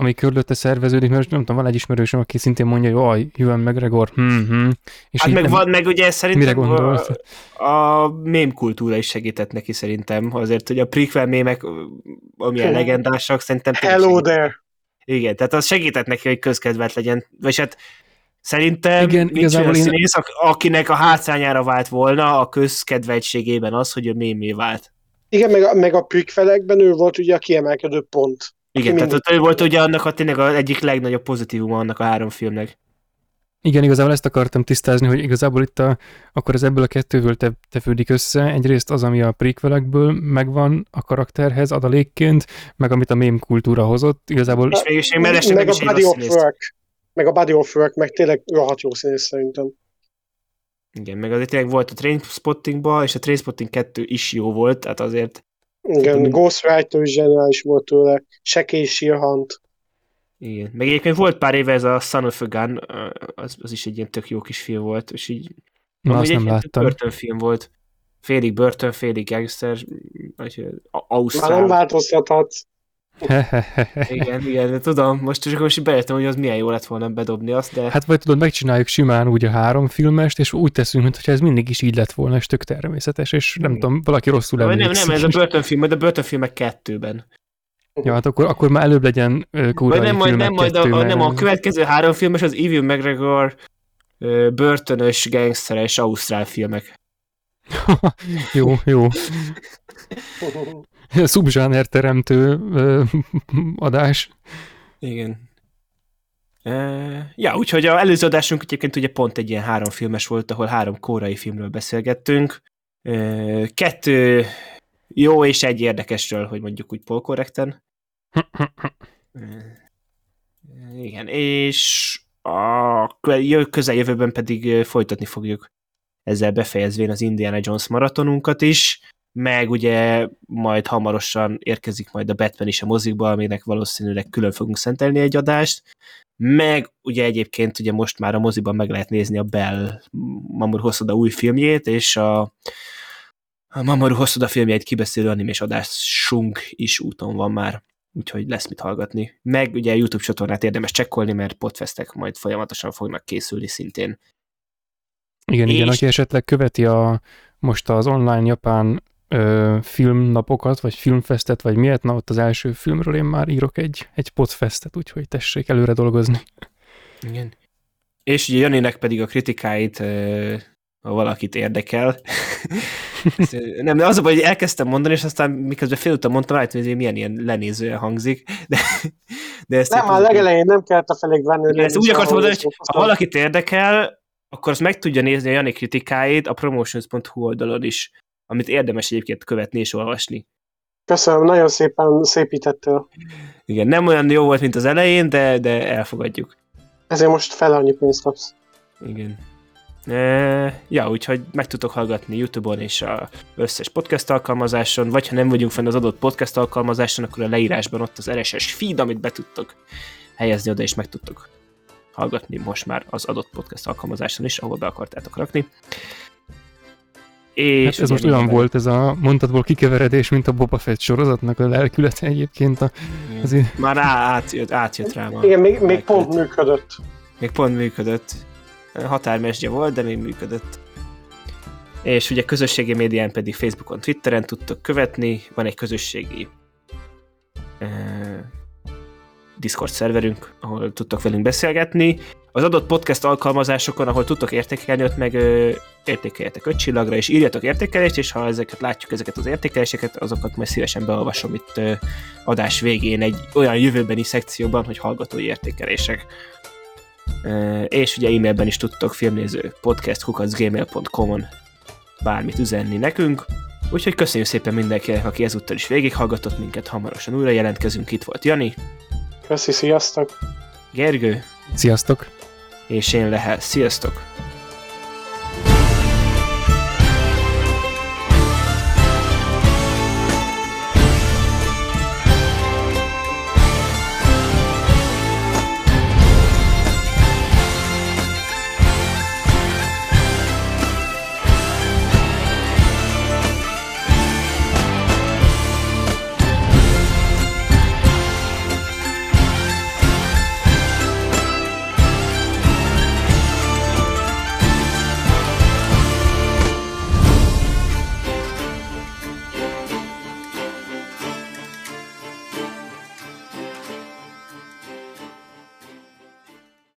ami körülötte szerveződik, mert nem tudom, van egy ismerősöm, aki szintén mondja, hogy jaj, Ewan McGregor, hm, hm, és Hát meg, nem- van, meg ugye mire szerintem gondolsz? a, a mém kultúra is segített neki szerintem. Azért, hogy a prequel mémek, amilyen Hú. legendásak, szerintem Hello there! Igen, tehát az segített neki, hogy közkedvelt legyen. Vagy hát szerintem Igen, nincs igazából olyan én- színész, ak- akinek a hátszányára vált volna a közkedveltségében az, hogy ő mémé vált. Igen, meg a, meg a prequelekben ő volt ugye a kiemelkedő pont. Igen, Mindig. tehát ott ő volt ugye annak a tényleg az egyik legnagyobb pozitívuma annak a három filmnek. Igen, igazából ezt akartam tisztázni, hogy igazából itt a, akkor ez ebből a kettőből te, tevődik össze. Egyrészt az, ami a prequelekből megvan a karakterhez adalékként, meg amit a mém kultúra hozott. Igazából És végül is még mellesleg meg nem a body of work. Meg a body of work, meg tényleg rohadt jó színész szerintem. Igen, meg azért tényleg volt a Trainspottingban, és a Trainspotting 2 is jó volt, tehát azért Igen, Tudom. Ghost Rider is zseniális volt tőle. Sekély Sirhant. igen. Meg egyébként volt pár éve ez a Son of a Gun, az, az is egy ilyen tök jó kis film volt, és így na, azt nem láttam. börtönfilm volt. Félig börtön, félig gangster, vagy ö, a- Már nem Ausztrál. változtathatsz. Igen, igen, de tudom, most csak most bejöttem, hogy az milyen jó lett volna bedobni azt, de Hát vagy tudod, megcsináljuk simán úgy a három filmest, és úgy teszünk, mintha ez mindig is így lett volna, és tök természetes, és nem Igen. tudom, valaki rosszul Vagy nem, emlékszik. nem, ez a börtönfilm, majd a börtönfilmek kettőben. Ja, hát akkor, akkor már előbb legyen kórai nem, majd, nem, majd a, kettő, a, nem a következő három filmes az Evil McGregor börtönös, gangsteres, ausztrál filmek. jó, jó. Szubzsáner teremtő ö, adás. Igen. E, ja, úgyhogy a előző adásunk egyébként ugye pont egy ilyen három filmes volt, ahol három kórai filmről beszélgettünk. E, kettő jó és egy érdekesről, hogy mondjuk úgy polkorrekten. Igen, és a kö- közeljövőben pedig folytatni fogjuk ezzel befejezvén az Indiana Jones maratonunkat is, meg ugye majd hamarosan érkezik majd a Batman is a mozikba, aminek valószínűleg külön fogunk szentelni egy adást, meg ugye egyébként ugye most már a moziban meg lehet nézni a Bell Mamoru Hosoda új filmjét, és a, a Mamoru Hosoda filmjeit kibeszélő animés adásunk is úton van már úgyhogy lesz mit hallgatni. Meg ugye a YouTube csatornát érdemes csekkolni, mert podfestek majd folyamatosan fognak készülni szintén. Igen, igen, És- aki esetleg követi a, most az online japán ö, filmnapokat, vagy filmfestet, vagy miért, na ott az első filmről én már írok egy, egy podfestet, úgyhogy tessék előre dolgozni. Igen. És ugye Janinek pedig a kritikáit, ha valakit érdekel. Nem, de az a baj, hogy elkezdtem mondani, és aztán miközben félúton mondtam, rájöttem, hogy milyen ilyen lenézően hangzik. De, de ezt Nem, az- legelején nem kellett a felék venni. Ezt úgy akartam mondani, hogy ha valaki... valakit érdekel, akkor azt meg tudja nézni a Jani kritikáit a promotions.hu oldalon is, amit érdemes egyébként követni és olvasni. Köszönöm, nagyon szépen szépítettél. Igen, nem olyan jó volt, mint az elején, de, de elfogadjuk. Ezért most fel annyi pénzt kapsz. Igen. E, ja, úgyhogy meg tudtok hallgatni YouTube-on és a összes podcast alkalmazáson, vagy ha nem vagyunk fenn az adott podcast alkalmazáson, akkor a leírásban ott az RSS feed, amit be tudtok helyezni oda, és meg tudtok hallgatni most már az adott podcast alkalmazáson is, ahol be akartátok rakni. És Hát ez most olyan volt ez a mondatból kikeveredés, mint a Boba Fett sorozatnak a lelkülete egyébként. A, Igen. azért, Már á, átjött, átjött rám. a Igen, még, még pont működött. Még pont működött. Határmesdje volt, de még működött. És ugye közösségi médián pedig Facebookon, Twitteren tudtok követni, van egy közösségi uh, Discord szerverünk, ahol tudtok velünk beszélgetni. Az adott podcast alkalmazásokon, ahol tudtok értékelni, ott meg ö, értékeljetek öt csillagra, és írjatok értékelést, és ha ezeket látjuk, ezeket az értékeléseket, azokat majd szívesen beolvasom itt ö, adás végén egy olyan jövőbeni szekcióban, hogy hallgatói értékelések. Ö, és ugye e-mailben is tudtok filmnéző podcast.gmail.com-on bármit üzenni nekünk. Úgyhogy köszönjük szépen mindenkinek, aki ezúttal is végighallgatott minket, hamarosan újra jelentkezünk. Itt volt Jani, Köszi, sziasztok! Gergő, sziasztok! és én Lehel. Sziasztok!